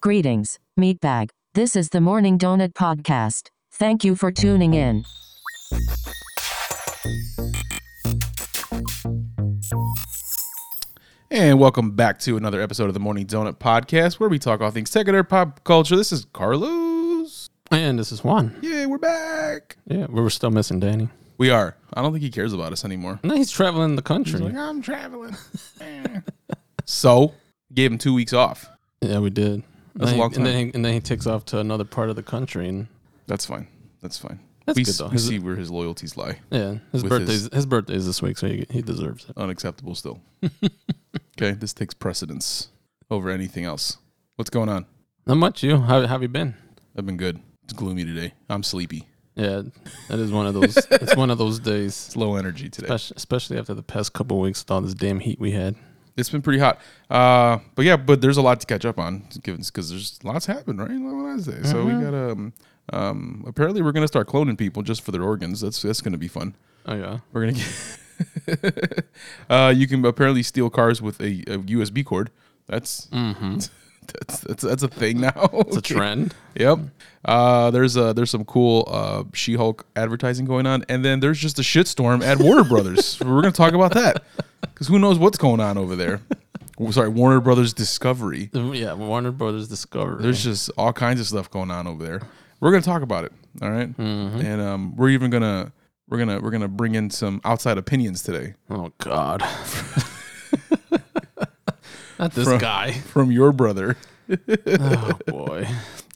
Greetings, Meatbag. This is the Morning Donut Podcast. Thank you for tuning in. And welcome back to another episode of the Morning Donut Podcast, where we talk all things secular pop culture. This is Carlos. And this is Juan. Yeah, we're back. Yeah, we were still missing Danny. We are. I don't think he cares about us anymore. No, he's traveling the country. I'm traveling. Eh. so, gave him two weeks off. yeah, we did. That's and then long he, and then, he, and then he takes off to another part of the country, and That's fine. That's fine. That's we good, s- though. we His- see where his loyalties lie. yeah, his With birthday's his- his, birthday's this week, so he, he deserves it. Unacceptable still. okay, this takes precedence over anything else. What's going on? Not much. You? How, how have you been? I've been good. It's gloomy today. I'm sleepy. Yeah, that is one of those. it's one of those days, It's low energy today. especially, especially after the past couple of weeks with all this damn heat we had. It's been pretty hot. Uh, but yeah, but there's a lot to catch up on, given because there's lots happened, right? Wednesday, so we got um, um, apparently we're gonna start cloning people just for their organs. That's that's gonna be fun. Oh yeah, We're gonna get. uh, you can apparently steal cars with a, a USB cord. That's that's that's that's a thing now. it's a trend. Yep. Uh, there's uh there's some cool uh She-Hulk advertising going on, and then there's just a shitstorm at Warner Brothers. We're gonna talk about that because who knows what's going on over there. Sorry, Warner Brothers Discovery. Yeah, Warner Brothers Discovery. There's just all kinds of stuff going on over there. We're gonna talk about it. All right? and um, we're even gonna we're gonna we're gonna bring in some outside opinions today oh God. Not this From- guy. from your brother. Oh boy.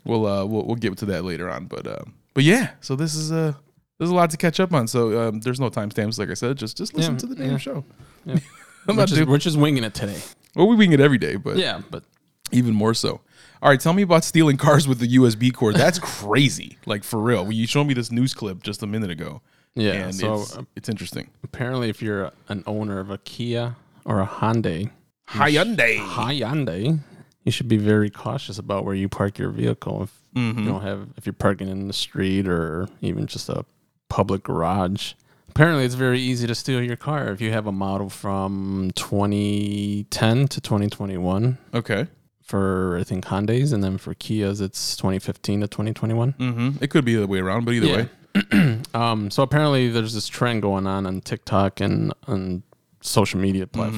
We'll uh we'll, we'll get to that later on, but um, but yeah. So this is uh there's a lot to catch up on. So um, there's no timestamps, like I said. Just just listen Yeah, to the damn yeah. show. Yeah. I'm We're not just, doing. we're just winging it today. Well, we wing it every day, but Yeah, but even more so. All right, tell me about stealing cars with the USB cord. That's crazy. Like for real. You showed me this news clip just a minute ago. yeah. and so it's, it's interesting. apparently, if you're an owner of a Kia or a Hyundai, Hyundai. Hyundai, you should be very cautious about where you park your vehicle. If Mm-hmm. you don't have, if you're parking in the street or even just a public garage. Apparently, it's very easy to steal your car if you have a model from 2010 to 2021 Okay. for I think Hyundai's, and then for Kias, it's 2015 to 2021. Mm-hmm. It could be the way around, but either Yeah. way. Um, so apparently, there's this trend going on on TikTok and on social media Mm-hmm.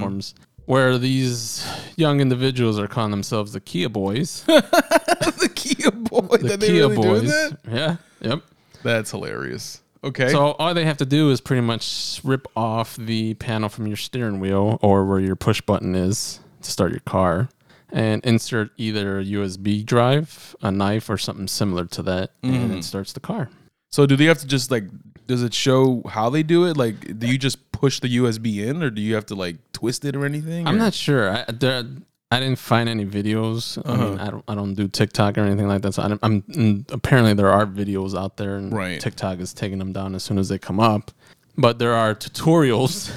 Where these young individuals are calling themselves the Kia Boys. the Kia boy. The Kia really Boys. that? Yeah. Yep. That's hilarious. Okay. So all they have to do is pretty much rip off the panel from your steering wheel or where your push button is to start your car and insert either a USB drive, a knife, or something similar to that, and Mm. it starts the car. So do they have to just like does it show how they do it? Like do you just push the USB in or do you have to like twist it or anything? I'm or- not sure. I, there, I didn't find any videos. I mean, Uh-huh. I don't. I don't do TikTok or anything like that. So I don't, I'm. mm, Apparently, there are videos out there, and Right. TikTok is taking them down as soon as they come up. But there are tutorials,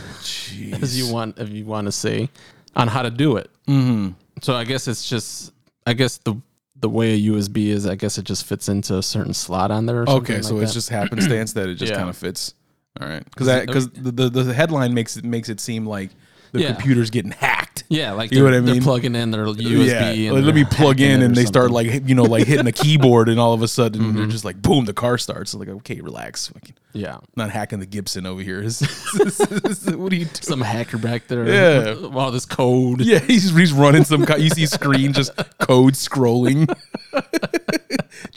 as you want, if you want to say, on how to do it. Mm-hmm. So I guess it's just. I guess the the way a USB is, I guess it just fits into a certain slot on there. Or something Okay, so like it's that. just happenstance that it just Yeah. kind of fits. All right, because 'Cause because the, the the headline makes it makes it seem like the Yeah. computer's getting hacked. yeah, like You know they're, what I they're plugging in their USB. yeah, and like, let me plug in, and they start something. Mm-hmm. like you know like hitting the keyboard, and all of a sudden they're just like boom, the car starts. Like okay, relax, Fucking yeah. not hacking the Gibson over here. what are you doing? Some hacker back there. Yeah. All this code. Yeah, he's he's running some. You see screen just code scrolling,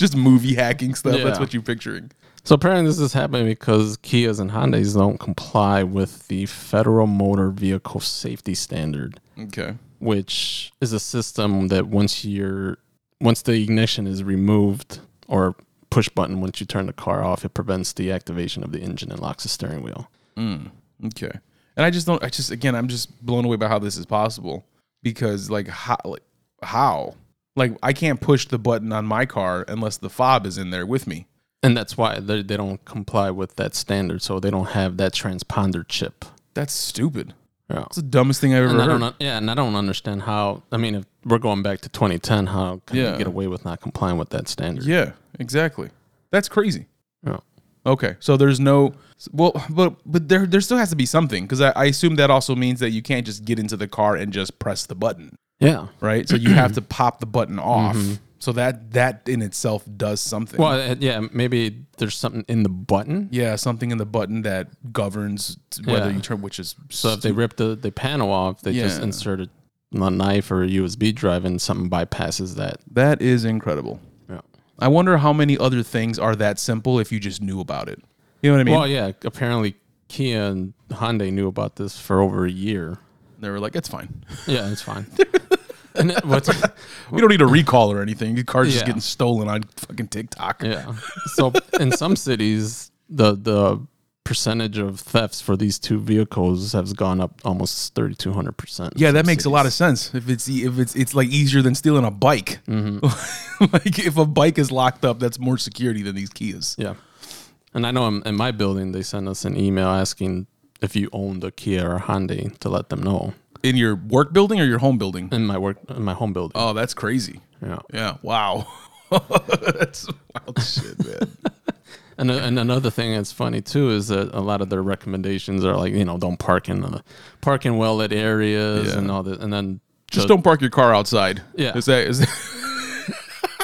just movie hacking stuff. That's what you're picturing. So apparently this is happening because Kias and Hyundai's don't comply with the Federal Motor Vehicle Safety Standard, Okay. which is a system that once you're once the ignition is removed or push button once you turn the car off, it prevents the activation of the engine and locks the steering wheel. Mm, okay. And I just don't. I just again, I'm just blown away by how this is possible because like how like how like I can't push the button on my car unless the fob is in there with me. And that's why they, they don't comply with that standard, so they don't have that transponder chip. That's stupid. Yeah. It's the dumbest thing I've ever And I heard. don't, yeah, and I don't understand how. I mean, if we're going back to 2010, how can Yeah. they get away with not complying with that standard? Yeah, exactly. That's crazy. Yeah. Okay, so there's no well, but but there there still has to be something because I, I assume that also means that you can't just get into the car and just press the button. Yeah. right? So you have to pop the button off. So that that in itself does something. Well, uh, yeah, maybe there's something in the button. yeah, something in the button that governs whether Yeah. you turn, which is So if they rip the, the panel off, they just Yeah. insert a, a knife or a USB drive and something bypasses that. that is incredible. Yeah. I wonder how many other things are that simple if you just knew about it. You know what I mean? Well, yeah, apparently Kia and Hyundai knew about this for over a year. they were like, it's fine. Yeah, it's fine. and it, what's, We don't need a recall or anything. The car's just getting stolen on fucking TikTok. yeah. So in some cities, the the percentage of thefts for these two vehicles has gone up almost 3200 percent. Yeah, that makes a lot of sense. If it's if it's it's like easier than stealing a bike. Mm-hmm. like if a bike is locked up, that's more security than these Kias. Yeah. And I know in, in my building, they sent us an email asking if you owned a Kia or a Hyundai to let them know In your work building or your home building? in my work, in my home building. Oh, that's crazy. Yeah. Yeah. Wow. that's wild shit, man. And, and another thing that's funny too is that a lot of their recommendations are like, you know, don't park in the park in well lit areas Yeah. and all that. And then Just the- don't park your car outside. Yeah. Is that is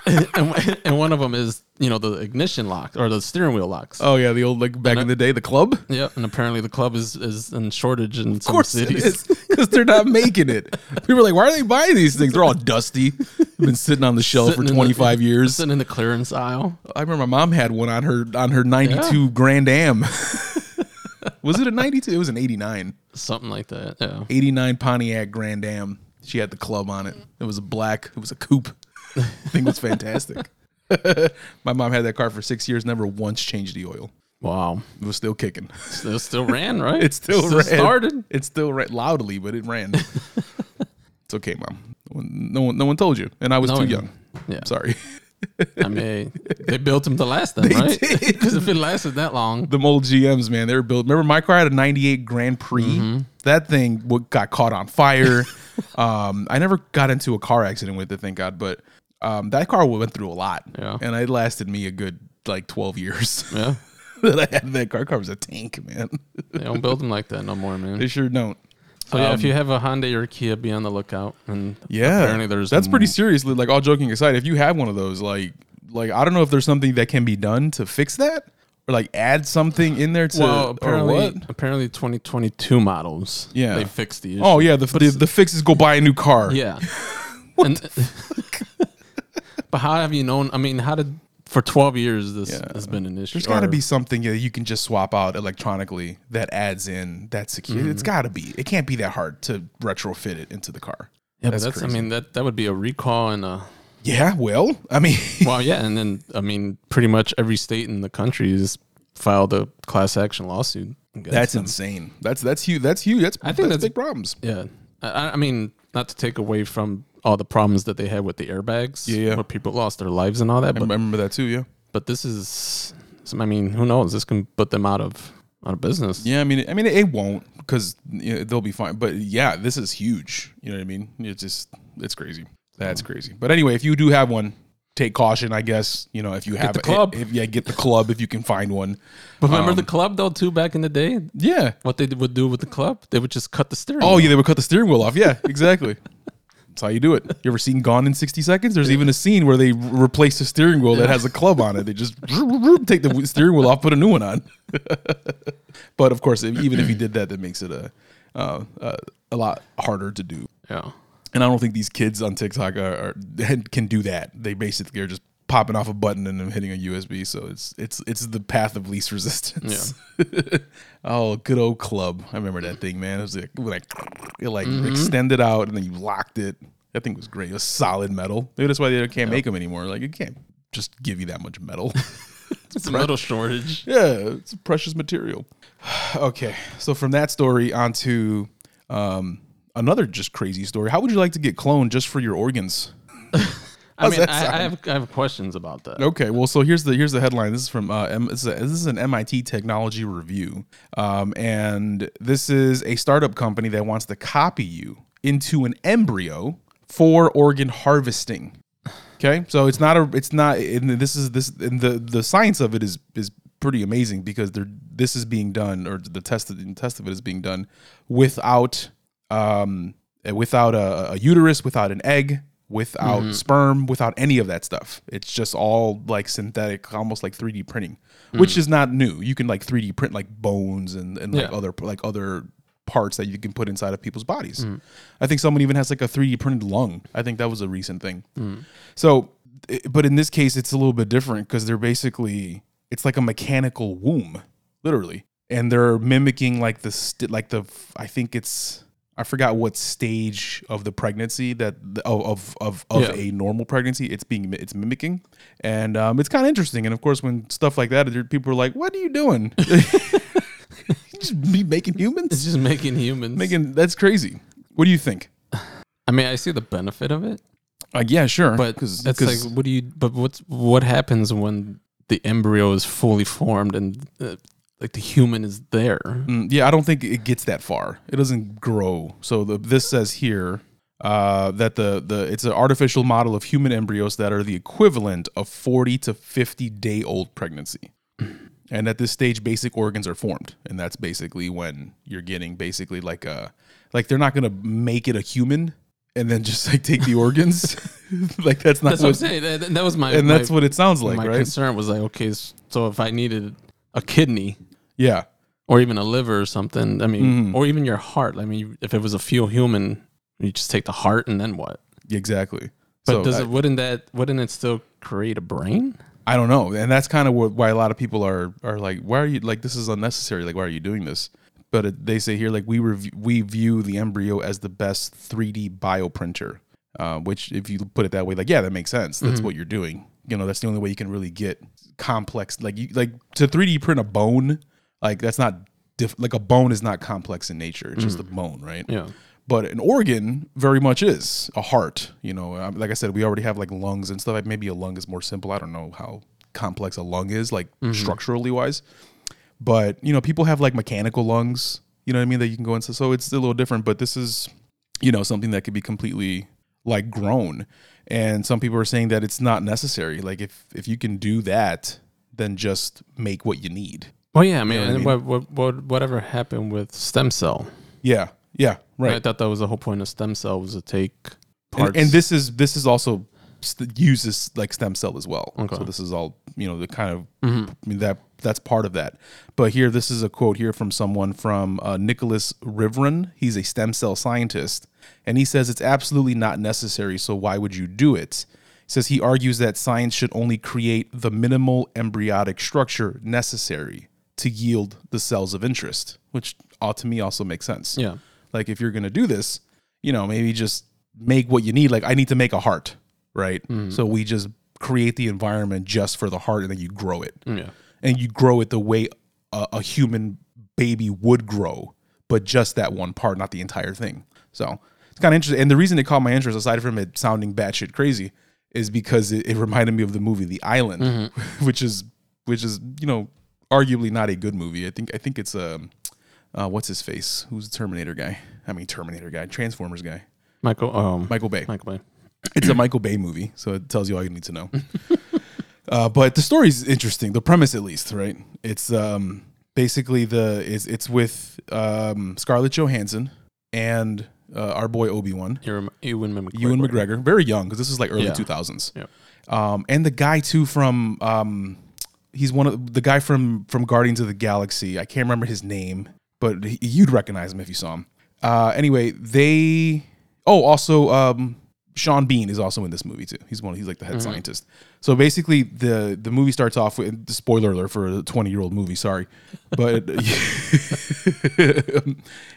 and, and one of them is, you know, the ignition lock or the steering wheel locks. Oh yeah, the old like back in the day, the club. Yeah, and apparently the club is, is in shortage in Of some course cities. because they're not making it. People are like, why are they buying these things? They're all dusty. Been sitting on the shelf Sitting for the- 25 years. Sitting in the clearance aisle. I remember my mom had one on her on her 92 Grand Am. was it a 92? It was an 89. Something like that. Yeah. 89 Pontiac Grand Am. She had the club on it. It was a black, it was a coupe. I think was fantastic. my mom had that car for six years, never once changed the oil. Wow. It was still kicking. Still still ran, right? It still, ran. started. It still ran loudly, but it ran. it's okay, mom. No one, no one, told you, and I was No too one- young. Yeah. Sorry. I mean, they built them to last them, right? Because if it lasted that long, the old GMs, man, they were built. Remember, my car had a '98 Grand Prix. Mm-hmm. That thing got caught on fire. um, I never got into a car accident with it, thank God. But um, that car went through a lot, Yeah. and it lasted me a good like 12 years. yeah, that I had that car. Car was a tank, man. they don't build them like that no more, man. they sure don't. So yeah, if you have a Hyundai or a Kia, be on the lookout. And Yeah, apparently there's that's pretty seriously. Like all joking aside, if you have one of those, like like I don't know if there's something that can be done to fix that, or like add something in there to. Well, or apparently, what? apparently 2022 models. Yeah. they fixed the issue. Oh yeah, the, the the fix is go buy a new car. yeah. and, but how have you known? I mean, how did for 12 years this Yeah. has been an issue? There's got to Or- be something that you can just swap out electronically that adds in that security. It's Mm-hmm. got to be. It can't be that hard to retrofit it into the car. Yeah, but That's. I mean, that that would be a recall and a. Yeah, well, I mean, Well, yeah, and then I mean, pretty much every state in the country has filed a class action lawsuit. against that's them. insane. That's that's huge. That's huge. That's I think that's, that's- big problems. Yeah, I, I mean, not to take away from all the problems that they had with the airbags, Yeah, yeah. where people lost their lives and all that, I but remember that too. Yeah. but this is, I mean, who knows? This can put them out of out of business. Yeah, I mean, I mean, it won't because you know, they'll be fine. But yeah, this is huge. You know what I mean? It's just it's crazy. That's crazy. But anyway, if you do have one, take caution. I guess you know if you have the club. If, yeah, get the club if you can find one. But remember Um, the club though too back in the day. Yeah. What they would do with the club, they would just cut the steering. Oh wheel. yeah, they would cut the steering wheel off. Yeah, exactly. That's how you do it. You ever seen Gone in 60 Seconds? There's even a scene where they replace the steering wheel that has a club on it. They just take the steering wheel off, put a new one on. but of course, even if you did that, that makes it a uh, uh, a lot harder to do. yeah. And I don't think these kids on TikTok are, are can do that. They basically are just popping off a button and then hitting a USB. So it's it's it's the path of least resistance. oh, good old club. I remember that thing, man. It was like it like extended out and then you locked it. That thing was great. It was solid metal. Maybe that's why they can't make them anymore. Like it can't just give you that much metal. It's a metal shortage. Yeah, it's a precious material. okay, so from that story onto um, another just crazy story. How would you like to get cloned just for your organs? I mean, I. I have I have questions about that. Okay, well, so here's the here's the headline. This is from uh, M, this, is a, this is an MIT technology review, um, and this is a startup company that wants to copy you into an embryo for organ harvesting. Okay, so it's not a it's not and this is this and the the science of it is is pretty amazing because they're this is being done or the test the test of it is being done without um without a, a uterus, without an egg, without Mm-hmm. sperm, without any of that stuff. It's just all like synthetic, almost like 3D printing, Mm. which is not new. You can like 3D print like bones and, and like Yeah. other like other parts that you can put inside of people's bodies. Mm. I think someone even has like a 3D printed lung. I think that was a recent thing. Mm. So, but in this case, it's a little bit different because they're basically it's like a mechanical womb, literally, and they're mimicking like the st- like the I think it's I forgot what stage of the pregnancy that of of of, of Yeah. a normal pregnancy it's being it's mimicking, and um, it's kind of interesting. And of course, when stuff like that, people are like, "What are you doing? Just be making humans? It's just making humans. Making that's crazy." What do you think? I mean, I see the benefit of it, Like, yeah, sure, but because that's like, what do you? But what's what happens when the embryo is fully formed and uh, like the human is there? Mm, yeah, I don't think it gets that far. It doesn't grow. So the, this says here uh, that the the it's an artificial model of human embryos that are the equivalent of 40 to 50 day old pregnancy. And at this stage, basic organs are formed, and that's basically when you're getting basically like a like they're not gonna make it a human and then just like take the organs. like that's not That's what I'm saying. That, that was my and that's my, what it sounds like, my right? concern was like, okay, so if I needed a kidney Yeah, or even a liver or something, I mean, Mhm. or even your heart. I mean, if it was a few human, you just take the heart and then what? exactly. But So does I- it wouldn't that wouldn't it still create a brain? I don't know, and that's kind of why a lot of people are are like, why are you like this is unnecessary? Like, why are you doing this? But it, they say here, like we rev- we view the embryo as the best 3D bioprinter, uh, which if you put it that way, like yeah, that makes sense. That's what you're doing. You know, that's the only way you can really get complex. Like you like to 3D print a bone, like that's not diff- like a bone is not complex in nature. It's just a bone, right? Yeah. but an organ very much is a heart you know um, like i said we already have like lungs and stuff like maybe a lung is more simple i don't know how complex a lung is like structurally wise but you know people have like mechanical lungs you know what i mean that you can go into so it's a little different but this is you know something that could be completely like grown and some people are saying that it's not necessary like if if you can do that then just make what you need Well, yeah. I mean, what I and mean? what, what, what, whatever happened with stem cell? yeah yeah right I thought that was the whole point of stem cell was to take and, parts. and this is this is also st- uses like stem cell as well. Okay. So this is all you know the kind of Mhm. I mean that that's part of that. But here, this is a quote here from someone from uh, Nicholas Rivron. He's a stem cell scientist, and he says it's absolutely not necessary. So why would you do it? He says he argues that science should only create the minimal embryonic structure necessary to yield the cells of interest, which ought to me also makes sense. yeah. Like if you're gonna do this, you know, maybe just make what you need. Like I need to make a heart, right? Mm. So we just create the environment just for the heart, and then you grow it, mm, Yeah. and you grow it the way a, a human baby would grow, but just that one part, not the entire thing. So it's kind of interesting. And the reason it caught my interest, aside from it sounding batshit crazy, is because it, it reminded me of the movie The Island, which is which is you know arguably not a good movie. I think I think it's um uh, what's his face? Who's the Terminator guy? I mean Terminator guy, Transformers guy, Michael. Um, Michael Bay. Michael Bay. It's a Michael Bay movie, so it tells you all you need to know. uh, but the story's interesting, the premise at least, right? It's um, basically the is it's with um, Scarlett Johansson and uh, our boy Obi Wan, Ewan Ewan McGregor. Ewan McGregor, very young because this is like early Yeah. two thousands. Yeah. Um, and the guy too from um, he's one of the guy from from Guardians of the Galaxy. I can't remember his name, but he, you'd recognize him if you saw him. Uh, anyway, they oh also um, Sean Bean is also in this movie too. He's one. He's like the head scientist. So basically, the the movie starts off with spoiler alert for a twenty year old movie. Sorry, but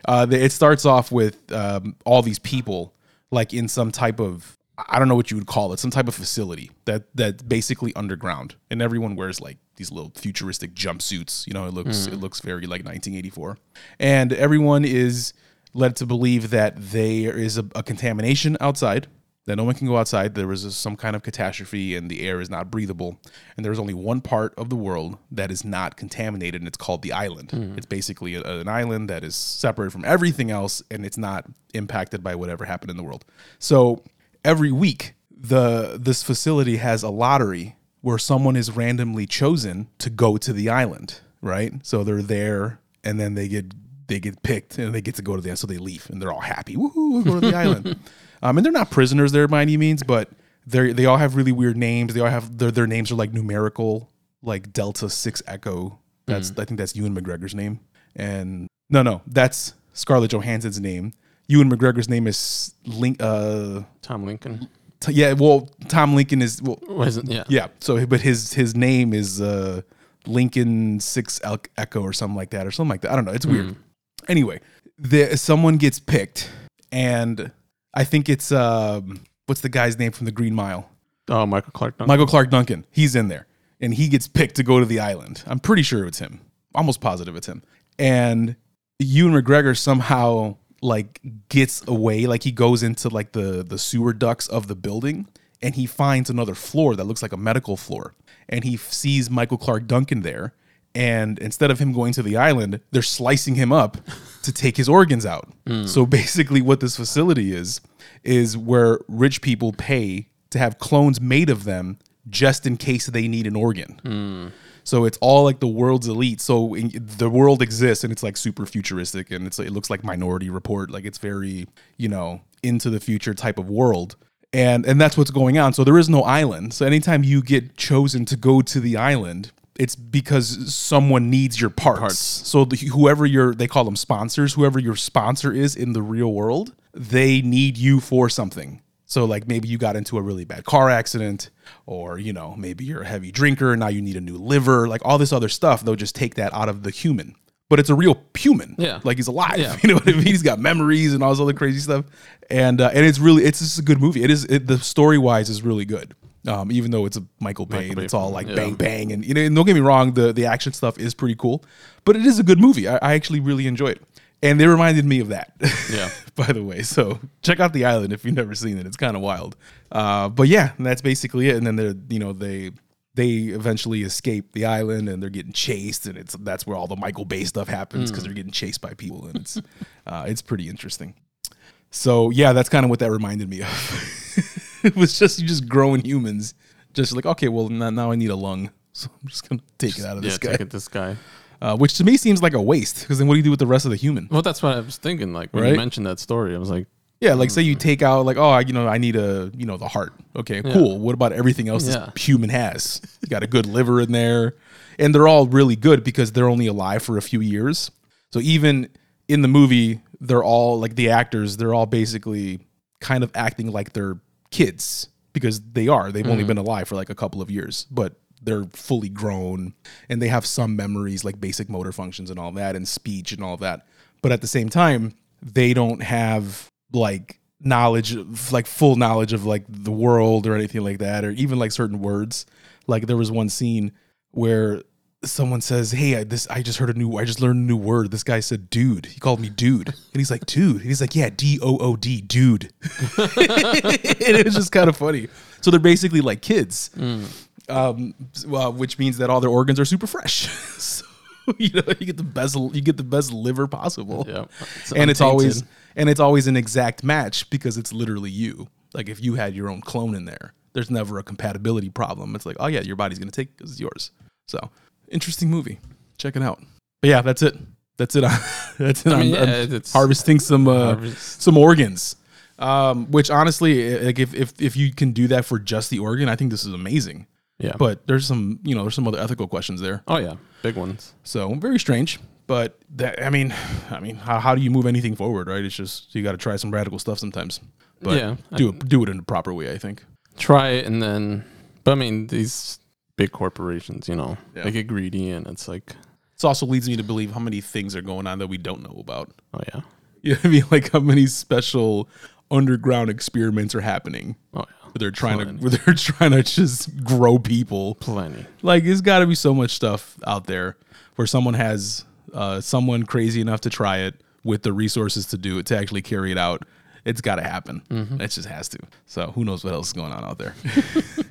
uh, it starts off with um, all these people like in some type of I don't know what you would call it, some type of facility that that's basically underground, and everyone wears like these little futuristic jumpsuits. You know, it looks it looks very like 1984, and everyone is led to believe that there is a, a contamination outside. That no one can go outside. There was some kind of catastrophe, and the air is not breathable. And there's only one part of the world that is not contaminated, and it's called the island. Hmm. It's basically a, an island that is separated from everything else, and it's not impacted by whatever happened in the world. So every week the this facility has a lottery where someone is randomly chosen to go to the island right so they're there and then they get they get picked and they get to go to the island. so they leave and they're all happy. Woohoo, we'll go to the island. Um, and they're not prisoners there by any means, but they they all have really weird names. They all have their their names are like numerical, like Delta Six Echo. That's I think that's Ewan McGregor's name. And no, no, that's Scarlett Johansson's name. Ewan McGregor's name is Link. Uh, Tom Lincoln. t- yeah, well, Tom Lincoln is well, Wasn't yeah. yeah. So, but his his name is uh, Lincoln Six Echo or something like that, or something like that. I don't know. It's weird. Anyway, the someone gets picked, and I think it's um, what's the guy's name from the Green Mile? Oh, Michael Clarke. Duncan. Michael Clarke Duncan. He's in there, and he gets picked to go to the island. I'm pretty sure it's him. Almost positive it's him. And Ewan McGregor somehow like gets away, like he goes into like the the sewer ducts of the building, and he finds another floor that looks like a medical floor, and he sees Michael Clarke Duncan there. And instead of him going to the island, they're slicing him up to take his organs out. So basically, what this facility is, is where rich people pay to have clones made of them just in case they need an organ. So it's all like the world's elite. So in, the world exists and it's like super futuristic and it's it looks like Minority Report. Like it's very you know into the future type of world. And and that's what's going on. So there is no island. So anytime you get chosen to go to the island, it's because someone needs your parts. So the, whoever your they call them sponsors, whoever your sponsor is in the real world, they need you for something. So like maybe you got into a really bad car accident or you know, maybe you're a heavy drinker now you need a new liver, like all this other stuff, they'll just take that out of the human. But it's a real human. Yeah. Like he's alive. Yeah. You know what I mean? He's got memories and all this other crazy stuff. And uh, and it's really it's just a good movie. It is it, the story wise is really good. Um, even though it's a Michael Bay and Bay it's all like yeah. bang bang and you know and don't get me wrong, the the action stuff is pretty cool, but it is a good movie. I, I actually really enjoy it. And they reminded me of that. Yeah. by the way. So check out the island if you've never seen it. It's kind of wild. Uh, but yeah, that's basically it. And then they're you know they they eventually escape the island and they're getting chased and it's that's where all the Michael Bay stuff happens because they're getting chased by people and it's uh, it's pretty interesting. So yeah, that's kind of what that reminded me of. it was just you just growing humans, just like okay, well now, now I need a lung, so I'm just gonna take it out of Yeah, this guy, take it this guy. Uh, which to me seems like a waste because then what do you do with the rest of the human? Well, that's what I was thinking. Like when Right? you mentioned that story, I was like, Yeah, like say you take out like oh I- you know I need a you know the heart. Okay, cool. What about everything else Yeah. this human has? You got a good liver in there, and they're all really good because they're only alive for a few years. So even in the movie, they're all like the actors. They're all basically kind of acting like they're kids because they are. They've only been alive for like a couple of years, but they're fully grown and they have some memories like basic motor functions and all that and speech and all that. But at the same time, they don't have like knowledge of like full knowledge of like the world or anything like that or even like certain words. Like there was one scene where someone says, "Hey, I, this I just heard a new I just learned a new word." This guy said dude. He called me dude. And he's like, "Dude." And he's like, "Yeah, D O O D, dude." and it was just kind of funny. So they're basically like kids. Mm. Um, well, which means that all their organs are super fresh. so, you know, you get the best you get the best liver possible. yeah, and it's always and it's always an exact match because it's literally you. Like if you had your own clone in there, there's never a compatibility problem. It's like, oh yeah, your body's gonna take because it's yours. So interesting movie. Check it out. But yeah, that's it. That's it. That's it. I mean, on, yeah, it's- harvesting some uh, Harvest- some organs. Um, which honestly, like if, if if you can do that for just the organ, I think this is amazing. Yeah. But there's some, you know, there's some other ethical questions there. oh yeah, big ones. So very strange. But that I mean, I mean, how, how do you move anything forward, right? It's just you got to try some radical stuff sometimes. But Yeah, do it do it in the proper way, I think. Try it and then, but I mean these big corporations, you know, Yeah. they get greedy and it's like, This also leads me to believe how many things are going on that we don't know about. oh yeah, You know I mean? Like how many special underground experiments are happening oh yeah, where they're trying Plenty. to where they're trying to just grow people. plenty. Like there's got to be so much stuff out there where someone has uh, someone crazy enough to try it with the resources to do it to actually carry it out. It's got to happen. Mm-hmm. It just has to. So who knows what else is going on out there?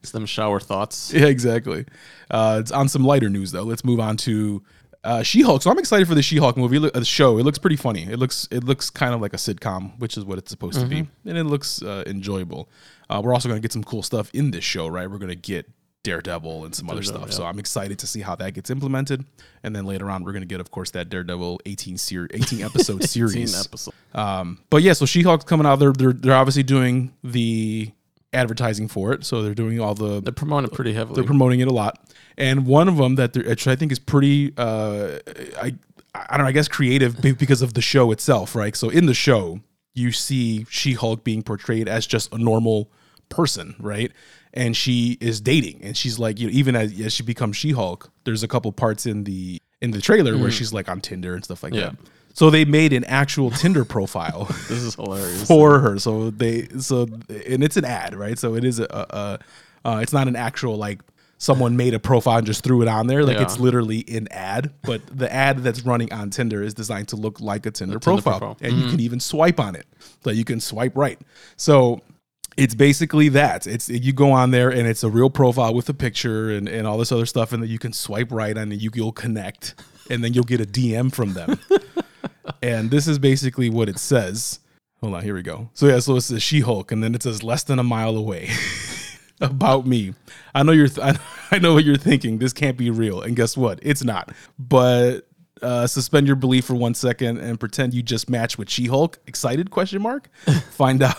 It's them shower thoughts. yeah, exactly. Uh, it's on some lighter news though. Let's move on to uh, She-Hulk. So I'm excited for the She-Hulk movie. Uh, The show. It looks pretty funny. It looks it looks kind of like a sitcom, which is what it's supposed to be, and it looks uh, enjoyable. Uh, we're also going to get some cool stuff in this show, right? We're going to get Daredevil and some other Daredevil, stuff. So I'm excited to see how that gets implemented. And then later on, we're going to get, of course, that Daredevil 18 ser- 18 episode 18 series. episode. Um, but yeah, so She-Hulk's coming out. They're, they're they're obviously doing the advertising for it. So they're doing all the They're promoting it pretty heavily. they're promoting it a lot. And one of them that they're, which I think is pretty, uh, I I don't know, I guess creative because of the show itself, right? So in the show, you see She-Hulk being portrayed as just a normal person, right? And she is dating, and she's like, you know, even as, as she becomes She-Hulk, there's a couple parts in the in the trailer where she's like on Tinder and stuff like Yeah. that. So they made an actual Tinder profile this is hilarious. for her. So they so and it's an ad, right? So it is a, a, uh, it's not an actual like someone made a profile and just threw it on there. Like Yeah. it's literally an ad, but the ad that's running on Tinder is designed to look like a Tinder, Tinder profile, profile. and you can even swipe on it. So you can swipe right. So it's basically that. It's you go on there and it's a real profile with a picture and, and all this other stuff, and then you can swipe right and you you'll connect, and then you'll get a DM from them. and this is basically what it says. Hold on, here we go. So yeah, so it says She-Hulk, and then it says less than a mile away. About me, I know you're. Th- I know what you're thinking. This can't be real, and guess what? It's not. But uh, suspend your belief for one second and pretend you just match with She-Hulk. Excited? Question mark. Find out.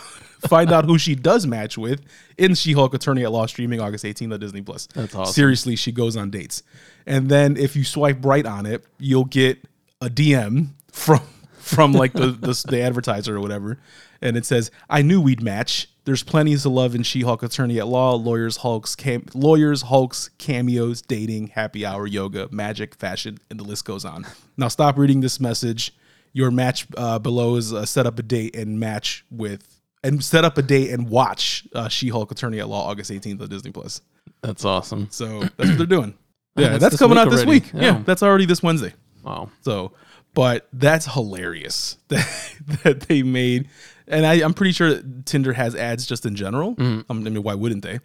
Find out who she does match with in She-Hulk Attorney at Law streaming August 18th on Disney Plus. That's awesome. Seriously, she goes on dates, and then if you swipe right on it, you'll get a DM from from like the, the the advertiser or whatever, and it says, "I knew we'd match. There's plenty to love in She-Hulk Attorney at Law, lawyers, Hulks, cam- lawyers, Hulks, cameos, dating, happy hour, yoga, magic, fashion, and the list goes on." Now stop reading this message. Your match uh, below is uh, set up a date and match with. And set up a date and watch uh, She-Hulk Attorney at Law August 18th on Disney Plus. That's awesome. So that's what they're doing. Yeah, that's that's, coming out this already. week. Yeah. Yeah. that's already this Wednesday. Wow. So, but that's hilarious that, that they made. And I, I'm pretty sure Tinder has ads just in general. Um, I mean, why wouldn't they?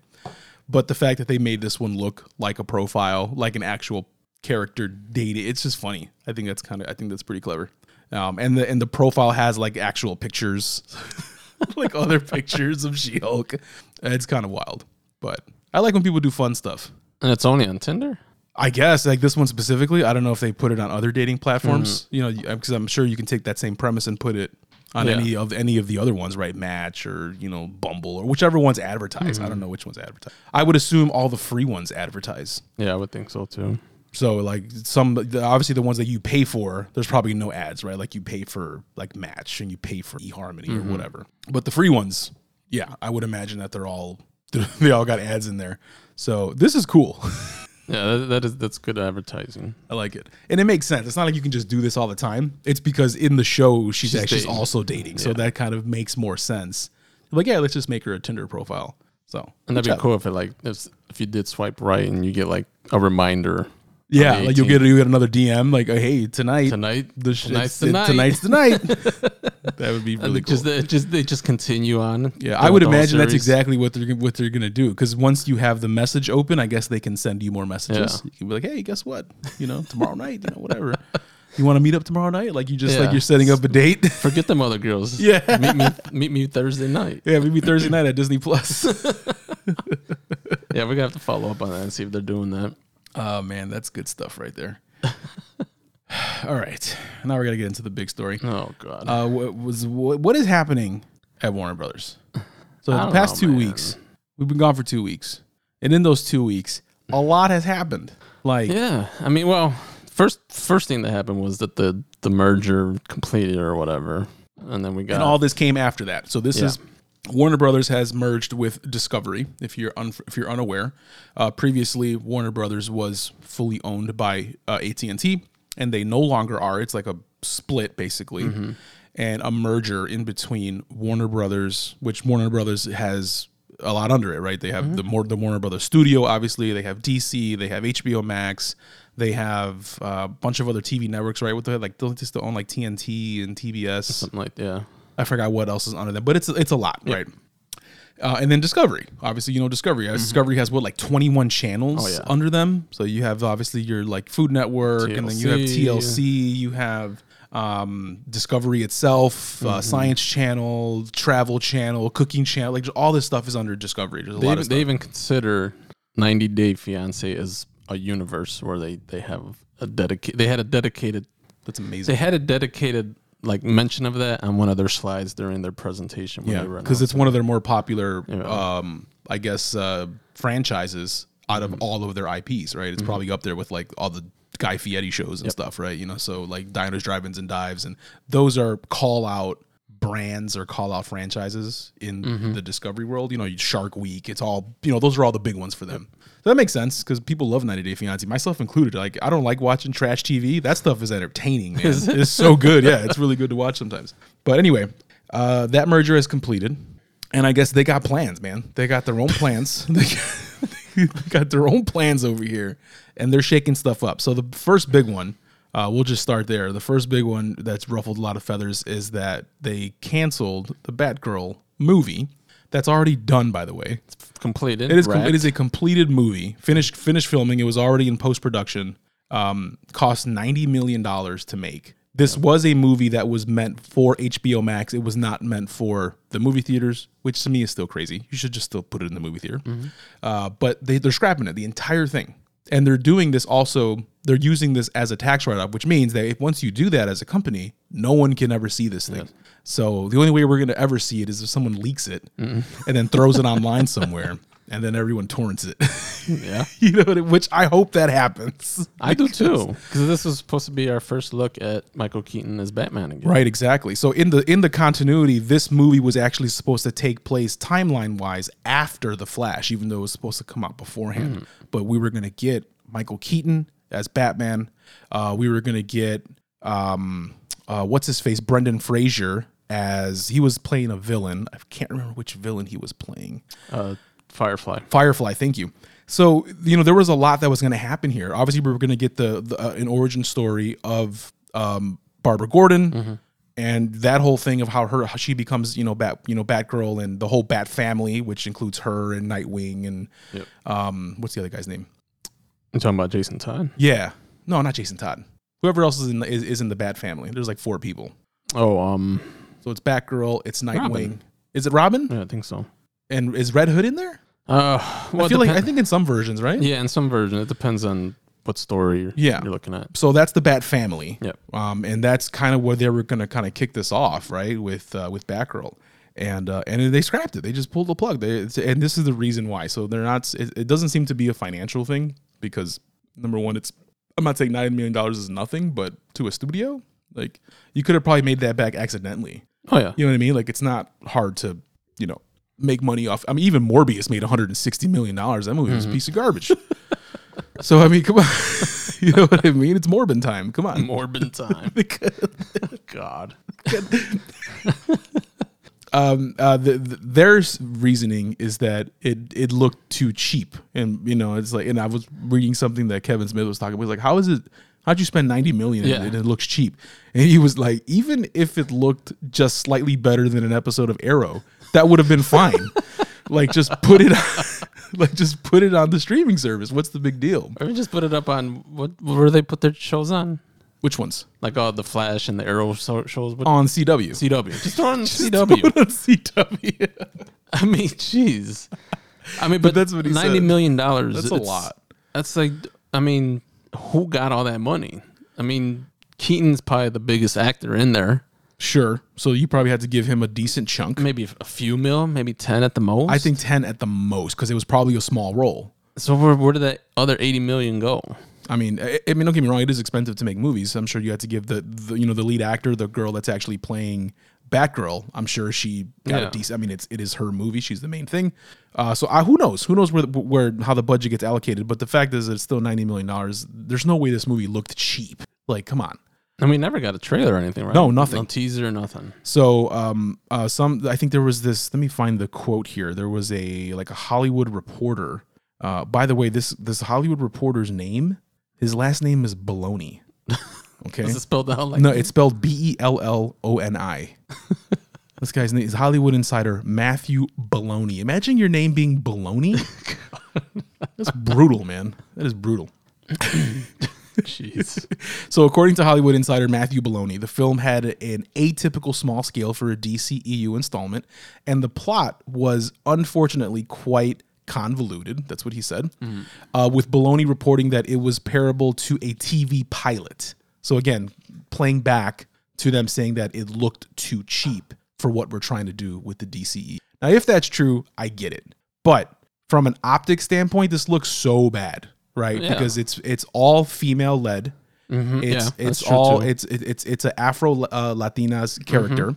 But the fact that they made this one look like a profile, like an actual character dated, it's just funny. I think that's kind of, I think that's pretty clever. Um, and the and the profile has like actual pictures, like other pictures of She-Hulk. It's kind of wild, but I like when people do fun stuff. And it's only on Tinder? I guess like this one specifically. I don't know if they put it on other dating platforms. Mm-hmm. You know, because uh, I'm sure you can take that same premise and put it on Yeah. any of any of the other ones, right? Match or you know Bumble or whichever one's advertised. I don't mm-hmm. know which one's advertised. I would assume all the free ones advertise. Yeah, I would think so too. So like some obviously the ones that you pay for, there's probably no ads, right? Like you pay for like Match and you pay for eHarmony or mm-hmm. whatever. But the free ones, yeah, I would imagine that they're all they all got ads in there. So this is cool. Yeah, that, that is that's good advertising. I like it, and it makes sense. It's not like you can just do this all the time. It's because in the show she's, She's actually dating. also dating, so Yeah. that kind of makes more sense. Like, yeah, let's just make her a Tinder profile. So, And that'd be cool if it like if if you did swipe right and you get like a reminder. Yeah, like you'll get you get another DM like, hey, tonight, Tonight, the sh- tonight's it's- the night. tonight's the night. that would be really cool. just they just they just continue on. yeah, I would imagine that's exactly what they're what they're gonna do. Because once you have the message open, I guess they can send you more messages. Yeah. You can be like, hey, guess what? You know, tomorrow night, you know, whatever. You want to meet up tomorrow night? Like you just like you're setting up a date. Forget them other girls. Yeah. meet me meet me Thursday night. Yeah, meet me Thursday night at Disney Plus. Yeah, we're gonna have to follow up on that and see if they're doing that. Oh man, that's good stuff right there. All right, now we're gonna get into the big story. Oh god. Uh, what was what, what is happening at Warner Brothers? So the past know, two man. weeks, we've been gone for two weeks, and in those two weeks, a lot has happened. Like, yeah, I mean, well, first first thing that happened was that the the merger completed or whatever, and then we got and all this came after that. So this Yeah. is Warner Brothers has merged with Discovery. If you're un, if you're unaware, uh, previously Warner Brothers was fully owned by uh, AT and T, and they no longer are. It's like a split basically, Mm-hmm. and a merger in between Warner Brothers, which Warner Brothers has a lot under it, right? They have Mm-hmm. the more the Warner Brothers studio, obviously. They have DC. They have HBO Max. They have uh, a bunch of other TV networks, right? With the like, they just own like TNT and TBS. something like yeah. I forgot what else is under them, but it's it's a lot, right? Uh, and then Discovery, obviously, you know Discovery. Uh, Discovery has what like twenty one channels Mm-hmm. Oh, yeah. under them. So you have obviously your like Food Network, and then you have TLC. TLC, you have um, Discovery itself, Mm-hmm. uh, Science Channel, Travel Channel, Cooking Channel. Like all this stuff is under Discovery. There's a They lot even, of they even consider 90 Day Fiance as a universe where they they have a dedicated. They had a dedicated. That's amazing. They had a dedicated like mention of that on one of their slides during their presentation. when Yeah, because it's one of their more popular, Yeah. um, I guess, uh, franchises out Mm-hmm. of all of their IPs. Right, it's probably up there with like all the Guy Fieri shows and stuff. Right, you know, so like Diners, Drive-ins, and Dives, and those are call out brands or call out franchises in Mm-hmm. the Discovery world. You know, Shark Week. It's all you know. Those are all the big ones for them. So that makes sense because people love 90 Day Fiance, myself included. Like, I don't like watching trash TV. That stuff is entertaining, man. it's so good. Yeah, it's really good to watch sometimes. But anyway, uh, that merger is completed, and I guess they got plans, man. They got their own plans. they, got, they got their own plans over here, and they're shaking stuff up. So the first big one, uh, we'll just start there. The first big one that's ruffled a lot of feathers is that they canceled the Batgirl movie. That's already done, by the way. completed. It is. Com- it is a completed movie. Finished. Finished filming. It was already in post production. Um, cost ninety million dollars to make. This was a movie that was meant for HBO Max. It was not meant for the movie theaters, which to me is still crazy. You should just still put it in the movie theater. Uh, but they, they're scrapping it, the entire thing, and they're doing this also. They're using this as a tax write off, which means that if once you do that as a company, no one can ever see this thing. So the only way we're going to ever see it is if someone leaks it and then throws it online somewhere, and then everyone torrents it. yeah. you know, which I hope that happens. I do too, because this was supposed to be our first look at Michael Keaton as Batman again. Right, exactly. So in the in the continuity, this movie was actually supposed to take place timeline wise after the Flash, even though it was supposed to come out beforehand. Mm-hmm. But we were going to get Michael Keaton as Batman. Uh, we were going to get um, uh, what's his face, Brendan Fraser as he was playing a villain. I can't remember which villain he was playing. Uh, Firefly. Firefly, thank you. So you know there was a lot that was going to happen here. Obviously, we were going to get the, the uh, an origin story of um, Barbara Gordon and that whole thing of how her how she becomes you know Bat you know Batgirl and the whole Bat family, which includes her and Nightwing and Yep. um, what's the other guy's name? I'm talking about Jason Todd. Yeah, no, not Jason Todd. Whoever else is in the, is, is in the Bat family. There's like four people. Oh, um, So it's Batgirl, it's Nightwing. Robin. Is it Robin? yeah, I think so. And is Red Hood in there? Uh, well, I feel like I depend- think in some versions, right? yeah, in some version, it depends on what story you're, Yeah. you're looking at. so that's the Bat family. Yep. Um, and that's kind of where they were going to kind of kick this off, right? With uh, with Batgirl, and uh, and they scrapped it. They just pulled the plug. They, it's- and this is the reason why. So they're not. It, it doesn't seem to be a financial thing because number one, it's I'm not saying nine million dollars is nothing, but to a studio, like you could have probably made that back accidentally. Oh yeah, You know what I mean? Like it's not hard to you know make money off. I mean, even Morbius made 160 million dollars. That movie was a mm-hmm. piece of garbage. so I mean, come on, you know what I mean? It's Morbin time. Come on. Morbin time. God. Um, uh, the, the, their reasoning is that it it looked too cheap, and you know, it's like, and I was reading something that Kevin Smith was talking about. He was like, how is it? How'd you spend ninety million Yeah. and it, looks cheap? And he was like, even if it looked just slightly better than an episode of Arrow, that would have been fine. like, just put it, like, just put it on the streaming service. What's the big deal? Or just put it up on what where they put their shows on, Which ones like all the Flash and the Arrow so- shows. What, on CW? CW. Just throw on Put CW. it on CW. I mean, jeez. I mean, but, that's what he ninety said. million dollars. That's a it's- lot. That's like, I mean, who got all that money? I mean, Keaton's probably the biggest actor in there. Sure. So you probably had to give him a decent chunk. Maybe a few mil, maybe ten at the most. I think 10 at the most because it was probably a small role. so. Where, where did that other eighty million go? I mean, I, I mean, don't get me wrong; it is expensive to make movies. I'm sure you had to give the, the you know the lead actor, the girl that's actually playing Batgirl. I'm sure she got Yeah. a decent. I mean, it's it is her movie; she's the main thing. Uh, so I, who knows? Who knows where where how the budget gets allocated? But the fact is, that it's still 90 million dollars. There's no way this movie looked cheap. Like, come on. And we never got a trailer or anything, right? No, nothing. No teaser, or nothing. So, um, uh, some I think there was this. Let me find the quote here. There was a like a Hollywood reporter. Uh, by the way, this this Hollywood reporter's name, his last name is Baloney. Okay, Is it spelled out like no, it's spelled B E L L O N I. This guy's name is Hollywood insider Matthew Baloney. Imagine your name being Baloney. That's brutal, man. That is brutal. Jeez. So, according to Hollywood insider Matthew Baloney, the film had an atypical small scale for a DCEU installment, and the plot was unfortunately quite convoluted. That's what he said. Uh, with Baloney reporting that it was parable to a TV pilot. So again, playing back to them saying that it looked too cheap for what we're trying to do with the DCE. Now, if that's true, I get it. But from an optic standpoint, this looks so bad, right? Yeah. Because it's it's all female led. Mhm, It's yeah, it's all too. it's it, it's it's an Afro uh, Latinas Mm-hmm.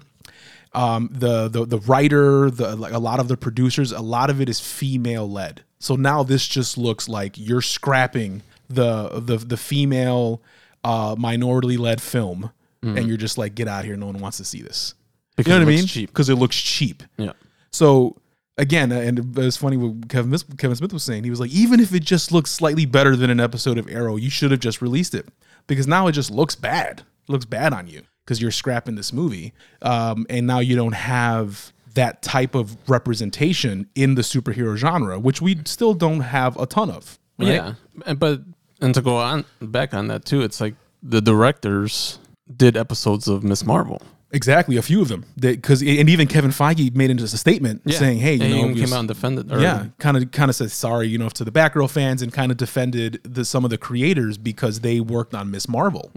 Um, the the the writer, the like a lot of the producers, a lot of it is female led. So now this just looks like you're scrapping the the the female uh, minority led film, and you're just like, get out of here. No one wants to see this. Mm-hmm. Because you know it what I looks mean? cheap. Because it looks cheap. Yeah. So again, uh, and it's funny what Kevin Kevin Smith was saying. He was like, even if it just looks slightly better than an episode of Arrow, you should have just released it because now it just looks bad. It looks bad on you because you're scrapping this movie, um, and now you don't have that type of representation in the superhero genre, which we still don't have a ton of. right? Yeah, and- but and to go on back on that too, it's like the directors did episodes of Miss Marvel. exactly. A few of them, because and even Kevin Feige made into a statement saying, "Hey, you And know, came was- out and defended. Or, yeah, kind of kind of said sorry, you know, to the Batgirl fans and kind of defended the some of the creators because they worked on Miss Marvel.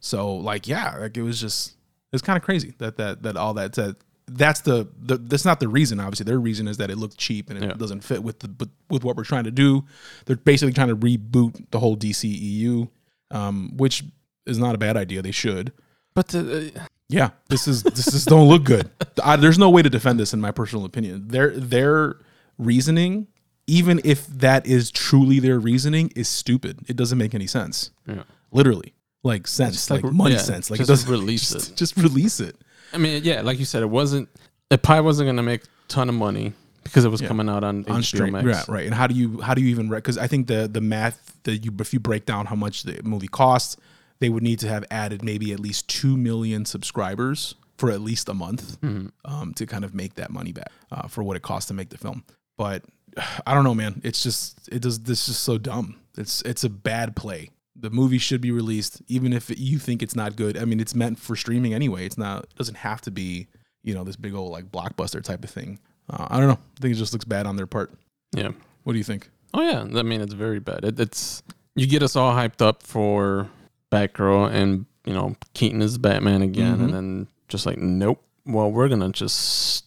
So like, yeah, like it was just it's kind of crazy that that that all that said. That's the, the that's not the reason. Obviously, their reason is that it looked cheap and it Yeah. doesn't fit with the with, with what we're trying to do. They're basically trying to reboot the whole DCEU, um, which is not a bad idea. They should. but the, uh, Yeah, this is this is don't look good. I, there's no way to defend this in my personal opinion. Their their reasoning, even if that is truly their reasoning, is stupid. It doesn't make any sense. yeah. Literally, like sense, Just like, like- money yeah, sense. Like just it release just, it. Just release it. I mean, yeah, like you said, it wasn't. It probably wasn't going to make a ton of money because it was coming out on, on HBO stream. Max. Right, right. And how do you how do you even because I think the the math that you if you break down how much the movie costs, they would need to have added maybe at least two million subscribers for at least a month Mm-hmm. um, to kind of make that money back uh, for what it costs to make the film. But I don't know, man. It's just it does this is just so dumb. It's it's a bad play. The movie should be released, even if you think it's not good. I mean, it's meant for streaming anyway. It's not. It doesn't have to be, you know, this big old like blockbuster type of thing. Uh, I don't know. I think it just looks bad on their part. Yeah. What do you think? Oh yeah. I mean, it's very bad. It, it's you get us all hyped up for Batgirl and you know Keaton is Batman again, Mhm. and then just like nope. Well, we're gonna just